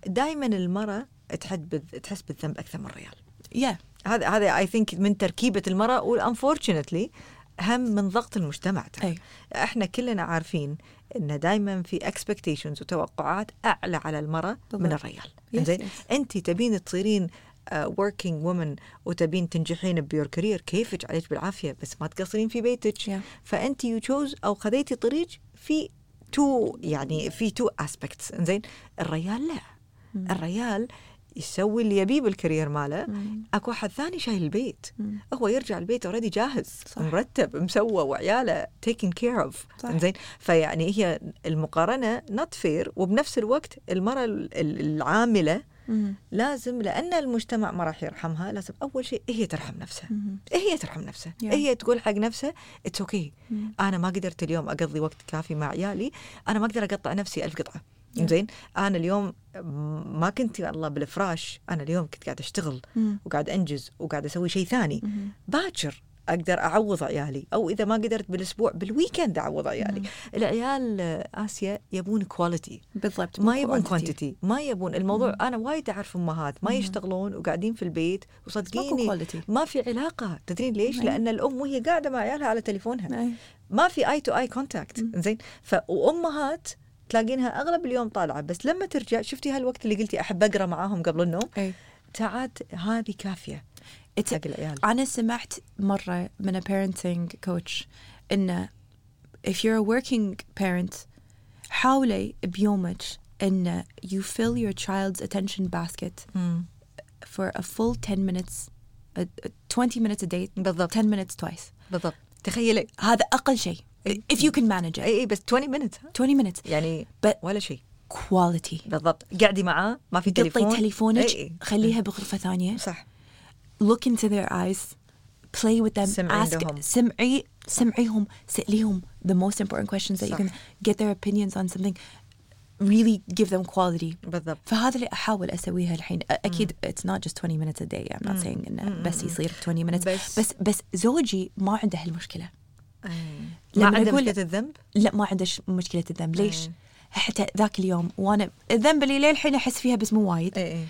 دائما المرأة تحد تحس بالذنب أكثر من الرجال yeah. هذا هذا I think من تركيبة المرأة وال unfortunately هم من ضغط المجتمع ترى. إحنا كلنا عارفين إن دائما في expectations وتوقعات أعلى على المرأة من بالضبط. الرجال. Yes, إنزين؟ yes. انت تبين تصيرين working woman وتبين تنجحين ب your career كيفك؟ عليك بالعافية بس ما تقصرين في بيتك. Yeah. فانت you choose أو خذيتي طريق في two يعني في two aspects إنزين؟ الريال لا. الريال يسوي اللي يبيه بال career ماله أكو واحد ثاني شايل البيت هو يرجع البيت already جاهز صح. مرتب مسوى وعياله taken care of. زين فيعني هي المقارنة not fair وبنفس الوقت المرأة ال- ال- العاملة مم. لازم لأن المجتمع ما راح يرحمها لازم أول شيء هي ترحم نفسها مم. هي ترحم نفسها Yeah. هي تقول حق نفسها it's okay okay. مم. أنا ما قدرت اليوم أقضي وقت كافي مع عيالي أنا ما أقدر أقطع نفسي ألف قطعة. زين؟ أنا اليوم ما كنت يا الله بالفراش. أنا اليوم كنت قاعد أشتغل مم. وقاعد أنجز وقاعد أسوي شيء ثاني. مم. باكر أقدر أعوض عيالي. أو إذا ما قدرت بالأسبوع بال weekend أعوض عيالي. العيال آه، آسيا يبون quality بالضبط ما يبون. quantity ما يبون. الموضوع أنا وايد أعرف أمهات. ما يشتغلون وقاعدين في البيت وصدقيني. ما في علاقة. تدرين ليش؟ أي. لأن الأم وهي قاعدة مع عيالها على تليفونها. أي. ما في eye to eye contact زين؟ ف وأمهات تلاقينها أغلب اليوم طالعة. بس لما ترجع شفتي هالوقت اللي قلتي أحب أقرأ معاهم قبل النوم؟ أي. ساعات هذه كافية. حق العيال. أنا سمعت مرة من a parenting coach إنه if you're a working parent حاولي بيومك إن you fill your child's attention basket مم. for a full 10 minutes uh, uh, 20 minutes a day بالضبط. 10 minutes twice. بالضبط. تخيلي هذا أقل شيء. if you can manage it اي اي بس 20 minutes ها؟ 20 minutes يعني But- ولا شيء quality بالضبط قاعدي معاه ما في تليفون قطي تليفونك إي إي. خليها بغرفة ثانية صح look into their eyes play with them سمعي ask عندهم. سمعي سمعيهم سأليهم the most important questions that you صح. can get their opinions on something really give them quality بالضبط فهذا اللي احاول اسويها الحين أ- اكيد it's not just 20 minutes a day I'm not saying انه بس يصير 20 minutes بس- بس بس زوجي ما عنده هالمشكله ما عنده مشكلة الذنب لا ما عنده مشكلة الذنب ليش؟ إيه. حتى ذاك اليوم وأنا الذنب اللي للحين أحس فيها بس مو وايد اي اي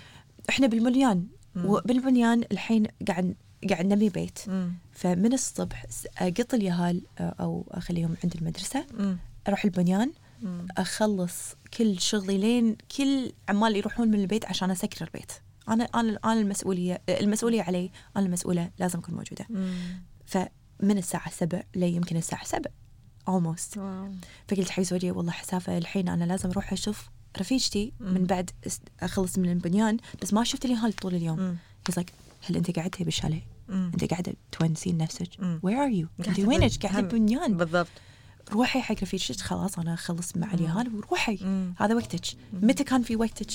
إحنا بالبنيان وبالبنيان الحين قاعد قاعد نبني بيت مم. فمن الصبح أقط اليهال أو أخليهم عند المدرسة مم. أروح البنيان مم. أخلص كل شغلي لين كل عمال يروحون من البيت عشان أسكر البيت أنا أنا أنا المسؤوليه المسؤولية علي أنا المسؤولة لازم أكون موجودة مم. فمن الساعة 7 ليمكن الساعة 7 almost واو. فقلت حق زوجي والله حسافة الحين أنا لازم أروح أشوف رفيجتي من بعد أخلص من البنيان بس ما شفت اليهال طول اليوم. He's like هل أنت قاعدة بالشاليه؟ مم. أنت قاعدة تونسين نفسك؟ where are you؟ قاعدة وينك؟ هم. بالبنيان بالضبط روحي حق رفيجتك خلاص أنا أخلص مع اليهال وروحي مم. هذا وقتك متى كان في وقتك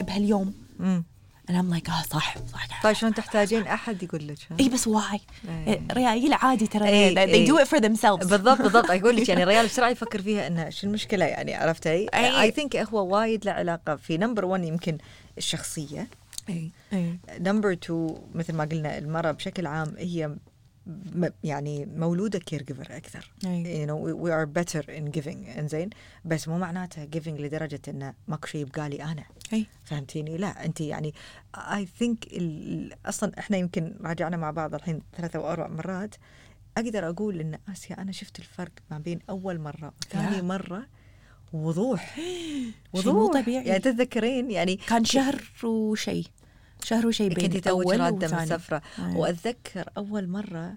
بهاليوم؟ مم. And I'm like آه صح صح طيب شلون تحتاجين أحد يقول لك؟ إي بس why إيه. ريايل عادي ترى إيه، they إيه. do it for themselves بالضبط بالضبط أقول لك يعني الريال بسرعة يفكر فيها إنه شو المشكلة يعني عرفتي؟ أي. I think هو وايد له علاقة في number 1 يمكن الشخصية اي اي number 2 مثل ما قلنا المرأة بشكل عام هي يعني مولودة caregiver أكثر. أي. you know we- we are better in giving. إنزين. بس مو معناتها giving لدرجة انه ماكو شيء يبقى لي أنا. أي. فهمتيني؟ لا انت يعني اي ثينك أصلا إحنا يمكن راجعنا مع بعض الحين ثلاثة أو أربع مرات. أقدر أقول إن آسيا أنا شفت الفرق ما بين أول مرة وثاني. مرة. وضوح. شيء مو طبيعي. يعني تتذكرين يعني كان شهر وشيء شهر وشيء بين كنتي توك اول راده وثاني مسافره أي. وأتذكر أول مرة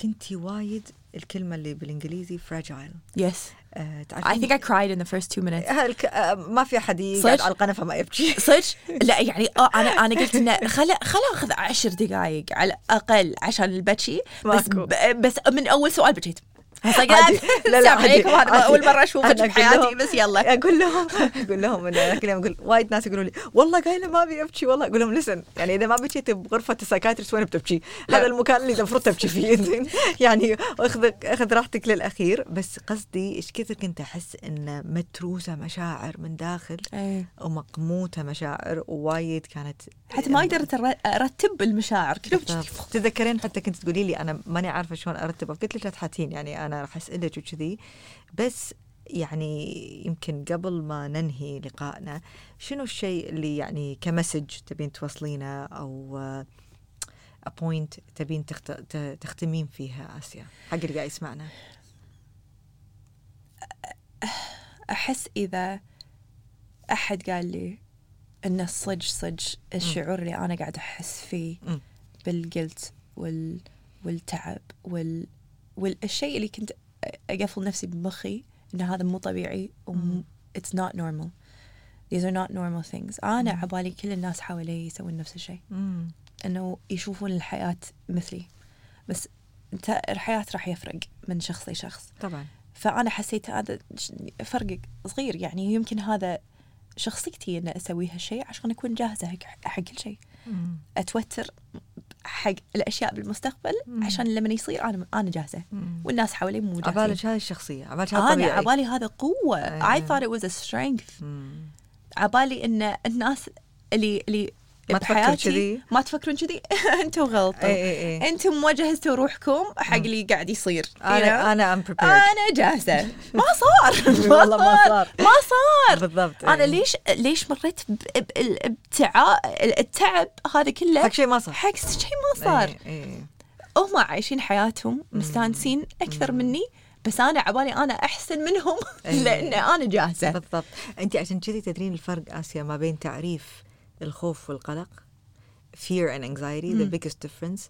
كنتي وايد الكلمة اللي بالإنجليزي fragile yes آه I تعرفين think I cried in the first two minutes. هالك- آه، ما في أحد يقعد؟ على القنفه ما يبكي. صدق؟ لا يعني آه أنا أنا قلت إنه خل خل أخذ عشر دقائق على الأقل عشان البكي. بس بس من أول سؤال بكيت. عادي. لا لا. عليكم هذا. أول مرة أشوفك بحياتي لهم- بس يلا أقول لهم أقول لهم ان ذاك اليوم أقول وايد ناس يقولوا لي والله قايله ما أبي أبكي والله أقول لهم listen يعني إذا ما بكيت بغرفة ال psychiatrist وين بتبكي؟ هذا المكان اللي المفروض تبكي فيه يعني اخذ أخذ راحتك للأخير بس قصدي إيش كثر كنت أحس إن متروسة مشاعر من داخل إيه. ومقموتة مشاعر ووايد كانت حتى ما أقدر أتر- أرتب المشاعر كلهم بالضبط. تتذكرين حتى كنت تقولي لي أنا ماني عارفة شلون أرتبها قلت لك لا تحاتين يعني أنا راح أسألك وكذي. بس يعني يمكن قبل ما ننهي لقائنا شنو الشيء اللي يعني كمسج تبين توصلينه أو بوينت تبين تخت... تختمين فيها آسيا؟ حق اللي قاعد يسمعنا. أحس إذا أحد قال لي إن صج صج الشعور اللي أنا قاعدة أحس فيه مم. بالجلت وال والتعب وال والشيء اللي كنت أقفل نفسي بمخي إن هذا مو طبيعي it's not normal. These are not normal things. أنا عبالي كل الناس حوالي يسوون نفس الشيء. إنه يشوفون الحياة مثلي. بس أنت الحياة راح يفرق من شخص لشخص. طبعا. فأنا حسيت هذا فرق صغير. يعني يمكن هذا شخصيتي ان أسوي هالشيء عشان أكون جاهزة حق- كل شيء. أتوتر. حق الأشياء بالمستقبل مم. عشان لما يصير أنا أنا جاهزة مم. والناس حوالي مو جاهزين عبالك هذه الشخصية عبالك هذا أنا عبالي هذا قوة it was a strength مم. عبالي إن الناس اللي اللي ما تفكر بحياتي كذي. ما تفكرون كذي؟ أنتم غلطوا. أنتم ما جهزتوا روحكم حق اللي قاعد يصير? أنا أنا ام أنا جاهزة. ما صار. والله ما صار. ما صار. بالضبط أنا. ليش ليش مريت التعب هذا كله؟ حق شيء ما صار. حق شيء ما صار. هم عايشين حياتهم مستانسين أكثر مني بس أنا عبالي أنا أحسن منهم. لأن أنا جاهزة. بالضبط. انت عشان كذي تدرين الفرق آسيا ما بين تعريف الخوف والقلق fear and anxiety, the biggest difference.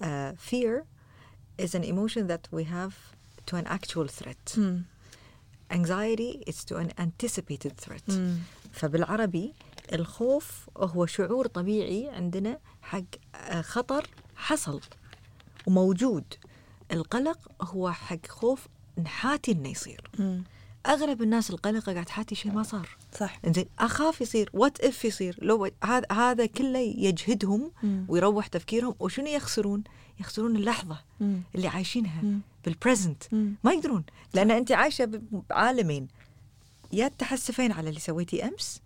Uh, fear is an emotion that we have to an actual threat. Anxiety is to an anticipated threat. فبالعربي الخوف هو شعور طبيعي عندنا حق آه، خطر حصل وموجود القلق هو حق خوف نحاتي إنه يصير. اغلب الناس القلقه قاعد تحاتي شيء ما صار صح إنزين أخاف يصير what if يصير لو هذا هذا كله يجهدهم مم. ويروح تفكيرهم وشنو يخسرون؟ يخسرون اللحظة مم. اللي عايشينها مم. بال present مم. ما يقدرون لأن أنت عايشة بعالمين يا تحسفين على اللي سويتي أمس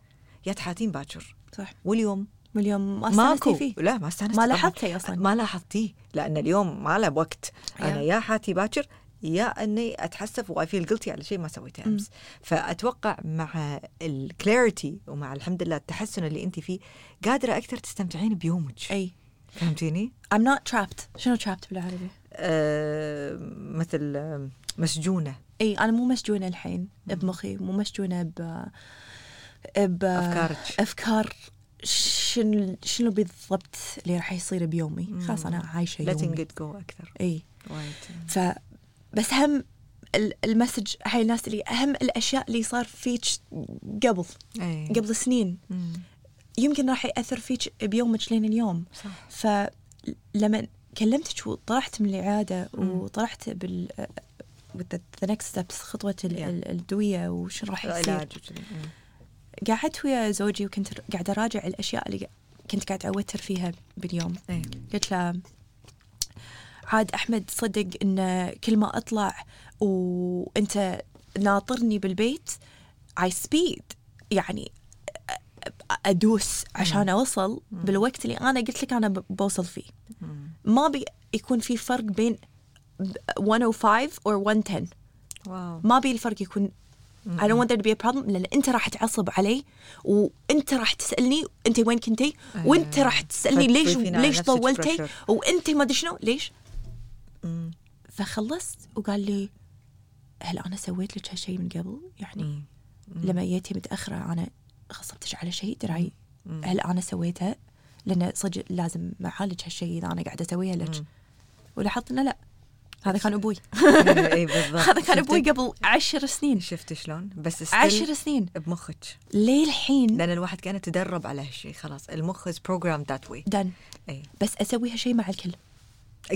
يا تحاتين باكر صح واليوم واليوم ما استانستي فيه لا ما استانست ما. لاحظتي أصلاً. ما لاحظتيه لأن اليوم ما له وقت أنا. يا أحاتي باكر يا إني أتحسف وأ feel guilty على شيء ما سويته أمس. فأتوقع مع ال clarity ومع الحمد لله التحسن اللي أنت فيه قادرة أكثر تستمتعين بيومك. أي. فهمتيني؟ I'm not trapped. شنو trapped بالعربي؟ آه مثل آه، مسجونة. أي أنا مو مسجونة الحين بمخي مو مسجونة ب ب أفكارك. أفكار شنو شنو بالضبط اللي راح يصير بيومي. خلاص أنا عايشة letting يومي. it go أكثر. أي. وايد. ف بس هم ال- المسج هاي الناس اللي اهم الأشياء اللي صار فيك قبل اي قبل سنين مم. يمكن راح يأثر فيك بيومك لين اليوم صح فلما كلمتك وطلعت من العياده وطلعت بال next steps خطوة ال- Yeah. ال- الدوية وش راح يصير. مم. قعدت ويا زوجي وكنت قاعدة أراجع الأشياء اللي كنت قاعدة أوتر فيها باليوم إيه. قلت له عاد أحمد صدق إن كل ما أطلع وأنت ناطرني بالبيت I speed. يعني أدوس عشان أوصل بالوقت اللي أنا قلت لك أنا ب- بوصل فيه. ما بي يكون في فرق بين 105 or 110 واو. ما بي الفرق يكون I don't want there to be a problem لأن أنت راح تعصب علي وأنت راح تسألني أنت وين كنتي وأنت. راح تسألني ليش ليش طولتي. وأنت ما أدري شنو ليش؟ مم. فخلصت وقال لي هل أنا سويت لك هالشيء من قبل؟ يعني مم. لما جيتي متأخرة أنا غصبتك على شيء دراي هل أنا سويته؟ لأن صدق لازم معالج هالشيء إذا أنا قاعدة أسويها لك. ولاحظت إنه لا. هذا كان أبوي. اي بالضبط. هذا كان أبوي؟ قبل عشر سنين. شفت شلون؟ بس عشر سنين. بمخك. للحين. لأن الواحد كان يتدرب على هالشيء خلاص. المخ is programmed that way. then أي بس أسوي هالشيء مع الكل.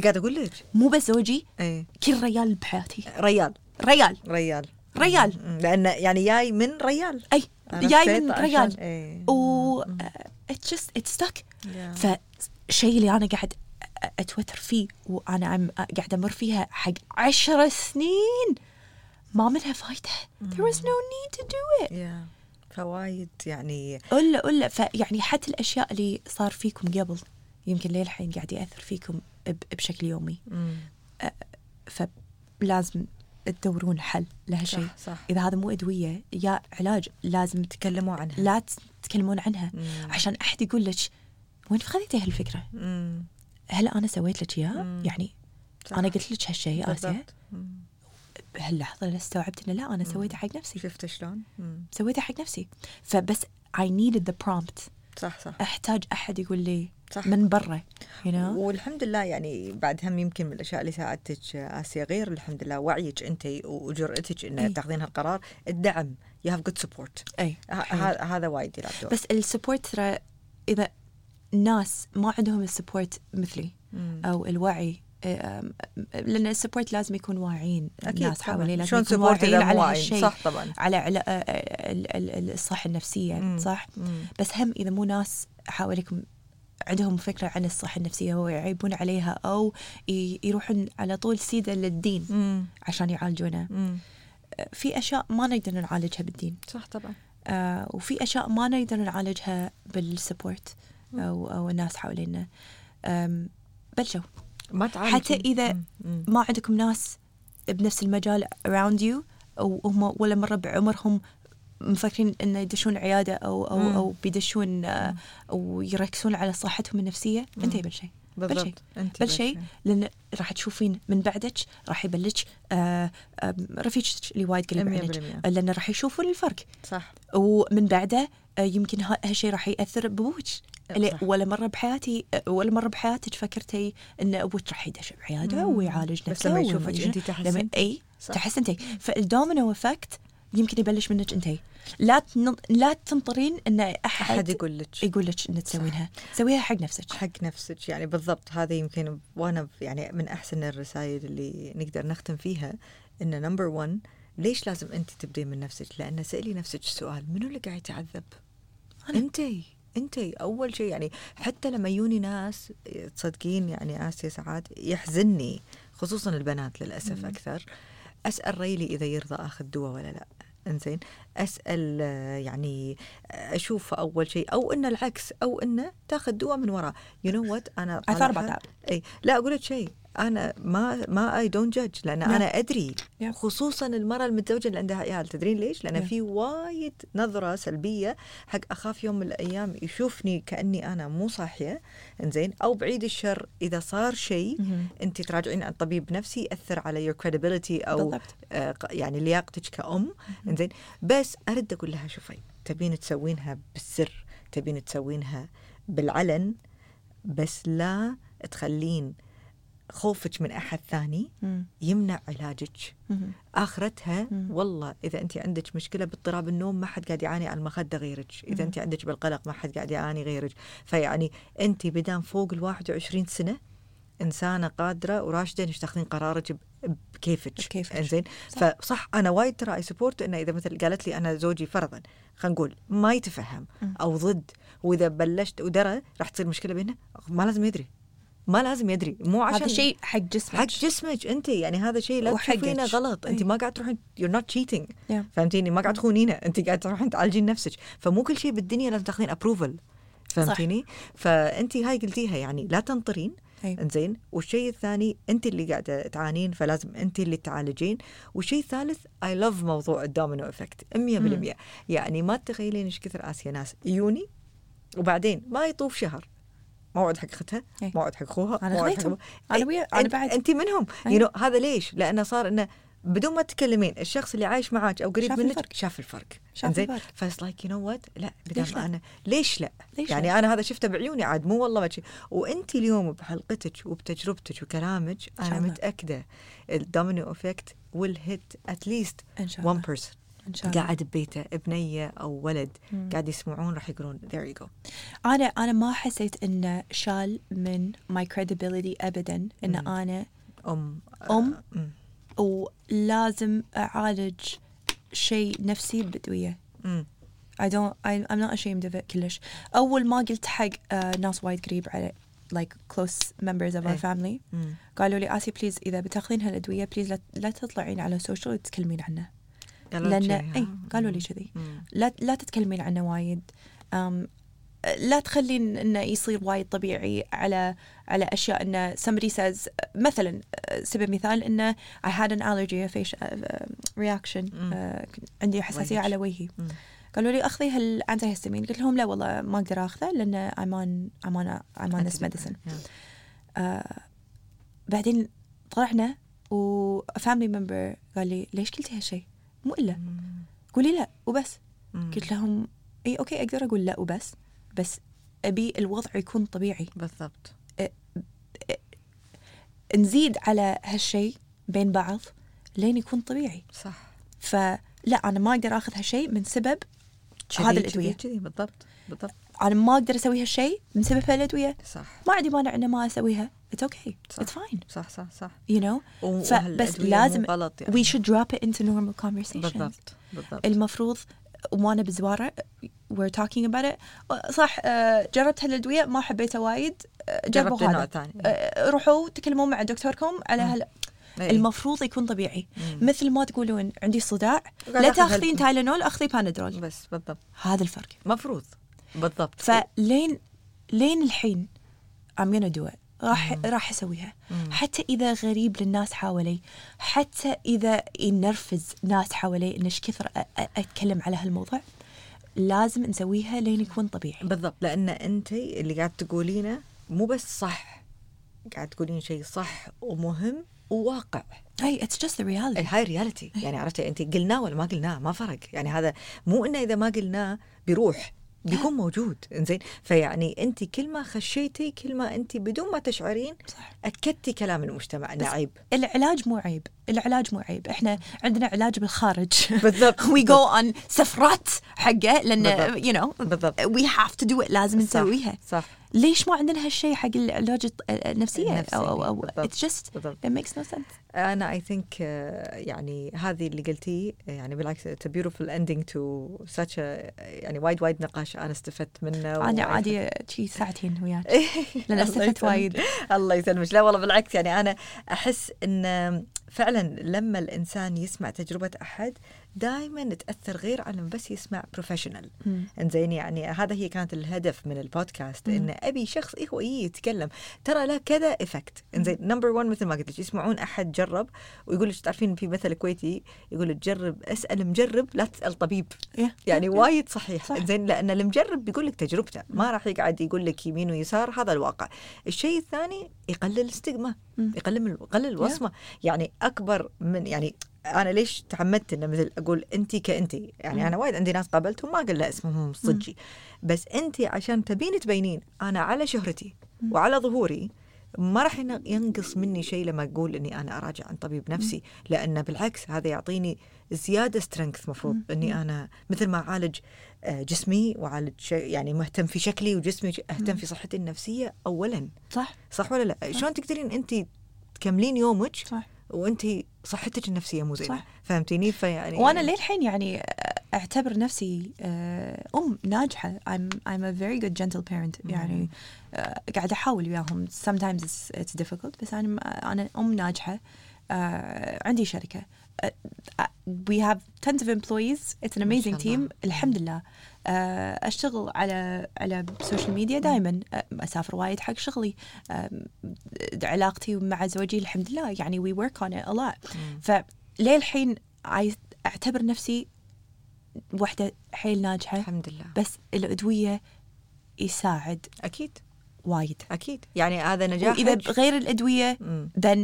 قاعد أقول لك. مو بس زوجي اي كل ريال بحياتي. ريال. ريال. ريال. ريال. لأنه يعني جاي من ريال. أي جاي؟ من ريال. إيه. و it's just it's stuck. فالشيء اللي أنا قاعد أتوتر فيه وأنا عم قاعد أمر فيها حق عشر سنين. ما منها فايدة. There was no need to do it. فوايد يعني قل قل فيعني حتى الأشياء اللي صار فيكم قبل يمكن للحين قاعد يأثر فيكم بشكل يومي. فلازم تدورون حل لهالشيء صح، صح. إذا هذا مو أدوية يا علاج لازم تك... تكلموا عنها لا تتكلمون عنها مم. عشان أحد يقول لك وين خذيتي هالفكرة؟ مم. هل أنا سويت لك اياها؟ مم. يعني صح. أنا قلت لك هالشيء اسيا. بهاللحظة اللي استوعبت إنه لا أنا سويته حق نفسي شفت شلون؟ سويته حق نفسي فبس I needed the prompt صح صح أحتاج أحد يقول لي صح. من برا you know والحمد لله يعني بعد هم يمكن من الأشياء اللي ساعدتك آسيا غير الحمد لله وعيك أنت وجرأتك ان أي. تاخذين هالقرار الدعم you have good support إي. هذا وايد يلعب دور بس ال support ترى إذا ناس ما عندهم ال support مثلي مم. أو الوعي أم، لأن ال support لازم يكون واعيين الناس. حواليه لازم support واعيين على هالشيء صح طبعا على على آه، آه، ال- ال- ال- الصحة النفسية مم. صح مم. بس هم إذا مو ناس حواليكم عندهم فكرة عن الصحة النفسية ويعيبون عليها ي- يروحون على طول سيده للدين مم. عشان يعالجونه مم. في أشياء ما نقدر نعالجها بالدين صح طبعا آه وفي أشياء ما نقدر نعالجها بالسبورت أو أو الناس حوالينا بلشوا ما تعالج حتى إذا مم. مم. ما عندكم ناس بنفس المجال around you أو هم ولا مرة بعمرهم مفكرين إنه يدشون عيادة أو أو مم. أو بيدشون آه، أو يركزون على صحتهم النفسية انت بل شيء بل شيء بالضبط انت بل شيء لأن راح تشوفين من بعدك راح يبلش آه، آه، رفيجك اللي وايد مية عنك. لأن راح يشوفون الفرق صح ومن بعده آه، يمكن ها- هالشيء راح يأثر بأبوك. ولا مرة بحياتي ولا مرة بحياتك فكرتي إن أبوك راح يدش بعياده مم. ويعالج بس نفسه لما وما يشوفك شنو. تحسنتي. لما إي. تحسنتي فال domino effect يمكن يبلش منك انت. لا تن... لا تنطرين إن أحد, أحد يقول لك يقول لك ان تسوينها. سويها حق نفسك. حق نفسك. يعني بالضبط هذا يمكن وأنا يعني من أحسن الرسائل اللي نقدر نختم فيها. إن number 1 ليش لازم أنت تبدين من نفسك؟ لأن سألي نفسك السؤال منو اللي قاعد يتعذب؟ أنا. انتي انتي أول شيء يعني حتى لما يوني ناس تصدقين يعني آسيا ساعات يحزنني خصوصا البنات للأسف مم. أكثر. أسأل ريلي إذا يرضى آخذ دواء ولا لا. إنزين أسأل يعني أشوف أول شيء أو انه العكس أو انه تاخذ دواء من وراه you know what أنا طالعها- that. اي لا أقول لك شيء. أنا ما ما I don't judge لأن Yeah. أنا أدري Yeah. خصوصا المرأة المتزوجة اللي عندها عيال تدرين ليش؟ لأن Yeah. في وايد نظرة سلبية حق أخاف يوم من الأيام يشوفني كأني أنا مو صاحية إنزين أو بعيد الشر إذا صار شيء مهم. أنت تراجعين عن طبيب نفسي يأثر على your credibility أو آه، يعني لياقتك كأم إنزين بس أرد أقول لها شوفي تبين تسوينها بالسر تبين تسوينها بالعلن بس لا تخلين خوفك من أحد ثاني. يمنع علاجك. آخرتها. والله إذا أنت عندك مشكلة باضطراب النوم ما حد قاعد يعاني على المخدة غيرك إذا. أنت عندك بالقلق ما حد قاعد يعاني غيرك فيعني أنت بدان فوق ال 21 سنة إنسانة قادرة وراشدة إنك تاخذين قرارك بكيفك بكيفك. إنزين صح. فصح أنا وايد ترى I support إنه إذا مثل قالت لي أنا زوجي فرضا خلينا نقول ما يتفهم. أو ضد وإذا بلشت ودرى راح تصير مشكلة بيننا ما لازم يدري ما لازم يدري مو عشان هذا شيء حق جسمك. حق جسمك أنت يعني هذا شيء لا. تشوفينه غلط أنت أي. ما قاعد تروحين you're not cheating. Yeah. فهمتيني؟ ما قاعد تخونينه أنت قاعد تروحين تعالجين نفسك. فمو كل شيء بالدنيا لازم تاخذين ابروفل فهمتيني؟ فأنت هاي قلتيها يعني لا تنطرين. أي. إنزين. والشيء الثاني أنت اللي قاعدة تعانين فلازم أنت اللي تعالجين. والشيء الثالث I love موضوع ال domino effect 100% يعني ما تتخيلين إيش كثر آسيا ناس يوني وبعدين ما يطوف شهر. موعد حق اختها أي. موعد حق أخوها. أبوها. أنا أي، ويا- أنت- بعد. أنت منهم أي. you know, هذا ليش؟ لأنه صار إنه بدون ما تتكلمين الشخص اللي عايش معاك أو قريب منك الفرق. شاف الفرق شاف؟ الفرق. فاس like you know what لا ليش لا؟ أنا ليش لا؟ ليش يعني لا؟ أنا هذا شفته بعيوني عاد مو والله شي. وأنت اليوم بحلقتك وبتجربتك وكلامك أنا. متأكدة ال domino effect will hit at least 1 الله person إن شاء الله قاعد ببيته بنيه أو ولد مم. قاعد يسمعون راح يقولون there you go أنا أنا ما حسيت انه شال من my credibility ابدا إن مم. أنا أم أم؟ آه، مم. ولازم أعالج شيء نفسي بدوية مم. I don't I, I'm not ashamed of it كلش أول ما قلت حق uh, ناس وايد قريب على like close members of our إيه. family. قالوا لي آسيا please إذا بتاخذين هالأدوية please لا, لا تطلعين على السوشيال وتتكلمين عنه قالوا أي ها؟ قالوا لي. كذي. لا لا تتكلمين عنه وايد um, لا تخلين إنه يصير وايد طبيعي على على أشياء إنه somebody says مثلا سبب مثال إنه I had an allergy a uh, reaction uh, عندي حساسية. على وجهي. قالوا لي أخذي هال antihistamine قلت لهم لا والله ما أقدر أخذه لأن I'm on I'm on I'm on this medicine Yeah. آه بعدين طلعنا و family member قال لي ليش قلتي هالشيء؟ مو الا مم. قولي لا وبس. مم. قلت لهم اي okay أقدر أقول لا وبس بس أبي الوضع يكون طبيعي. بالضبط. نزيد على هالشيء بين بعض لين يكون طبيعي. صح. فلا أنا ما أقدر آخذ هالشيء من سبب هذا الأدوية. كذي بالضبط بالضبط. أنا ما أقدر أسوي هالشيء من سبب هالأدوية. صح. ما عندي مانع انه ما أسويها. it's okay صح. it's fine صح صح صح. You know? و- فبس وهالأدوية مو لازم غلط يعني. we should drop it into normal conversations. بالضبط بالضبط. المفروض وأنا بزوارة we're talking about it. صح آه، جربت هالأدوية؟ ما حبيتها وايد. آه، جربوا هذا. آه، روحوا تكلموا مع دكتوركم على. هال إيه. المفروض يكون طبيعي. مم. مثل ما تقولون عندي صداع. لا تاخذين تايلانول أخذي بانادول بس بالضبط. هذا الفرق. مفروض. بالضبط. فلين لين الحين I'm gonna do it. راح مم. راح أسويها. مم. حتى إذا غريب للناس حوالي حتى إذا ينرفز ناس حوالي ان إيش كثر أتكلم على هالموضوع؟ لازم نسويها لين يكون طبيعي. بالضبط لأن أنت اللي قاعد تقولينه مو بس صح. قاعد تقولين شيء صح ومهم وواقع. إي it's just the reality هاي reality يعني عرفتي أنت قلناه ولا ما قلناه؟ ما فرق. يعني هذا مو إنه إذا ما قلناه بيروح. بيكون موجود. إنزين؟ فيعني أنت كل ما خشيتي كل ما أنت بدون ما تشعرين صح. أكدتي كلام المجتمع إنه عيب. العلاج مو عيب. العلاج مو عيب. إحنا عندنا علاج بالخارج. بالضبط. We go on سفرات حقه لأن you know بالضبط. we have to do it. لازم صح. نسويها. صح. ليش ما عندنا هالشيء حق العلاج الط- النفسية؟ النفسي، أو, أو, أو بالضبط. it's just بالضبط. it makes no sense. أنا I think يعني هذه اللي قلتيه يعني بالعكس it's beautiful ending to such a يعني وايد وايد نقاش أنا استفدت منه ووايد عادي شي ساعتين وياك. الله استفدت. وايد. الله يسلمك. لا والله بالعكس يعني أنا أحس إن فعلا لما الإنسان يسمع تجربة أحد دائما تاثر غير على لما بس يسمع professional. إنزين يعني هذا هي كانت الهدف من البودكاست مم. إن أبي شخص إيه هو يجي يتكلم ترى له كذا effect إنزين number 1 مثل ما قلت لك يسمعون أحد جرب ويقول لك تعرفين في مثل كويتي يقول جرب أسأل مجرب لا تسأل طبيب Yeah. يعني Yeah. وايد صحيح صح. زين لأن المجرب بيقول لك تجربته ما راح يقعد يقول لك يمين ويسار هذا الواقع الشيء الثاني يقلل الستигma مم. يقلل يقلل الوصمة يعني أكبر من يعني أنا ليش تعمدت إنه مثل أقول انت كانت يعني مم. أنا وايد عندي ناس قابلتهم ما أقول لا اسمهم صجي بس انت عشان تبين تبينين أنا على شهرتي مم. وعلى ظهوري ما راح ين- ينقص مني شيء لما أقول إني أنا أراجع عن طبيب نفسي لأنه بالعكس هذا يعطيني زيادة سترينث مفروض. إني أنا مثل ما أعالج آه، جسمي وأعالج يعني مهتم في شكلي وجسمي أهتم. في صحتي النفسية اولا. صح. صح ولا لا؟ شلون تقدرين انت تكملين يومك صح. وانت صحتك النفسية مو زينة صح. فهمتيني؟ فيعني وأنا للحين يعني أعتبر نفسي آه، أم ناجحة. I'm I'm a very good gentle parent. يعني آه، قاعدة أحاول وياهم. Sometimes it's, it's difficult بس أنا أنا أم ناجحة. آه، عندي شركة. we have tons of employees. It's an amazing team. الحمد لله. أشتغل على على السوشيال ميديا دائما أسافر وايد حق شغلي. علاقتي مع زوجي الحمد لله. يعني we work on it a lot. مم. فللحين عايز أعتبر نفسي واحدة حيل ناجحة. الحمد لله. بس الأدوية يساعد أكيد. وايد. أكيد. يعني هذا نجاح بغير الأدوية مم. then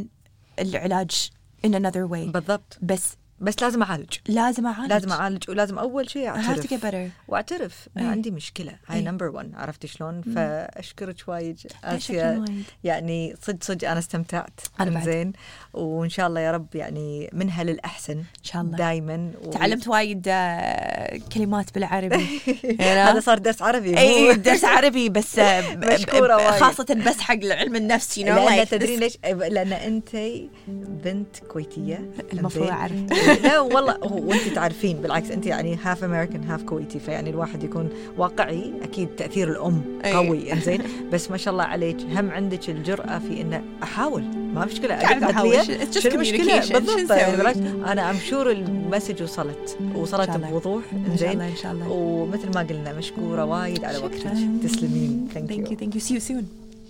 العلاج in another way. بالضبط. بس بس لازم أعالج. لازم أعالج. لازم أعالج ولازم أول شيء أعترف. وأعترف. أي. عندي مشكلة. هاي. number 1 عرفتي شلون؟ فأشكرك وايد. آسيا. يعني صدق صدق أنا استمتعت. بعد. زين وإن شاء الله يا رب يعني منها للأحسن إن شاء الله دائما تعلمت وايد آه، كلمات بالعربي هذا صار درس عربي اي درس عربي بس آه، ب- وايد. خاصة بس حق علم النفس you know لأن like تدرين this- ليش؟ لأن أنت بنت كويتية المفروض؟ أعرف لا والله وأنت تعرفين بالعكس أنت يعني half American half كويتي فيعني الواحد يكون واقعي أكيد تأثير الأم أي. قوي إنزين بس ما شاء الله عليك هم عندك الجرأة في إنه أحاول ما في مشكلة. It's just شو المشكلة بالضبط أنا I'm sure ال message وصلت. وصلت. بوضوح. الله إن شاء الله. ومثل ما قلنا مشكورة وايد على وقتك. تسلمين. thank thank you. you thank you. See you soon. إن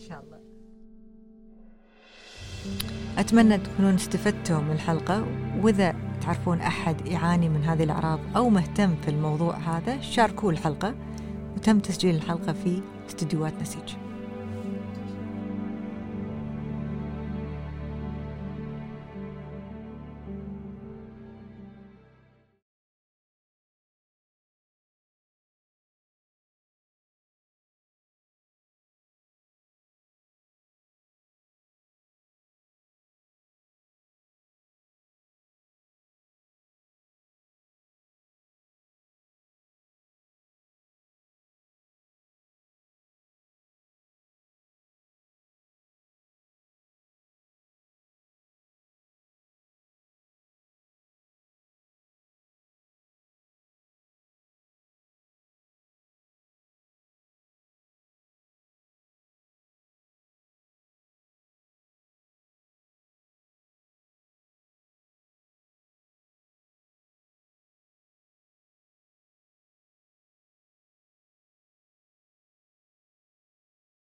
شاء الله. أتمنى تكونون استفدتوا من الحلقة. وإذا تعرفون أحد يعاني من هذه الأعراض أو مهتم في الموضوع هذا شاركوه الحلقة. وتم تسجيل الحلقة في استديوهات نسيج.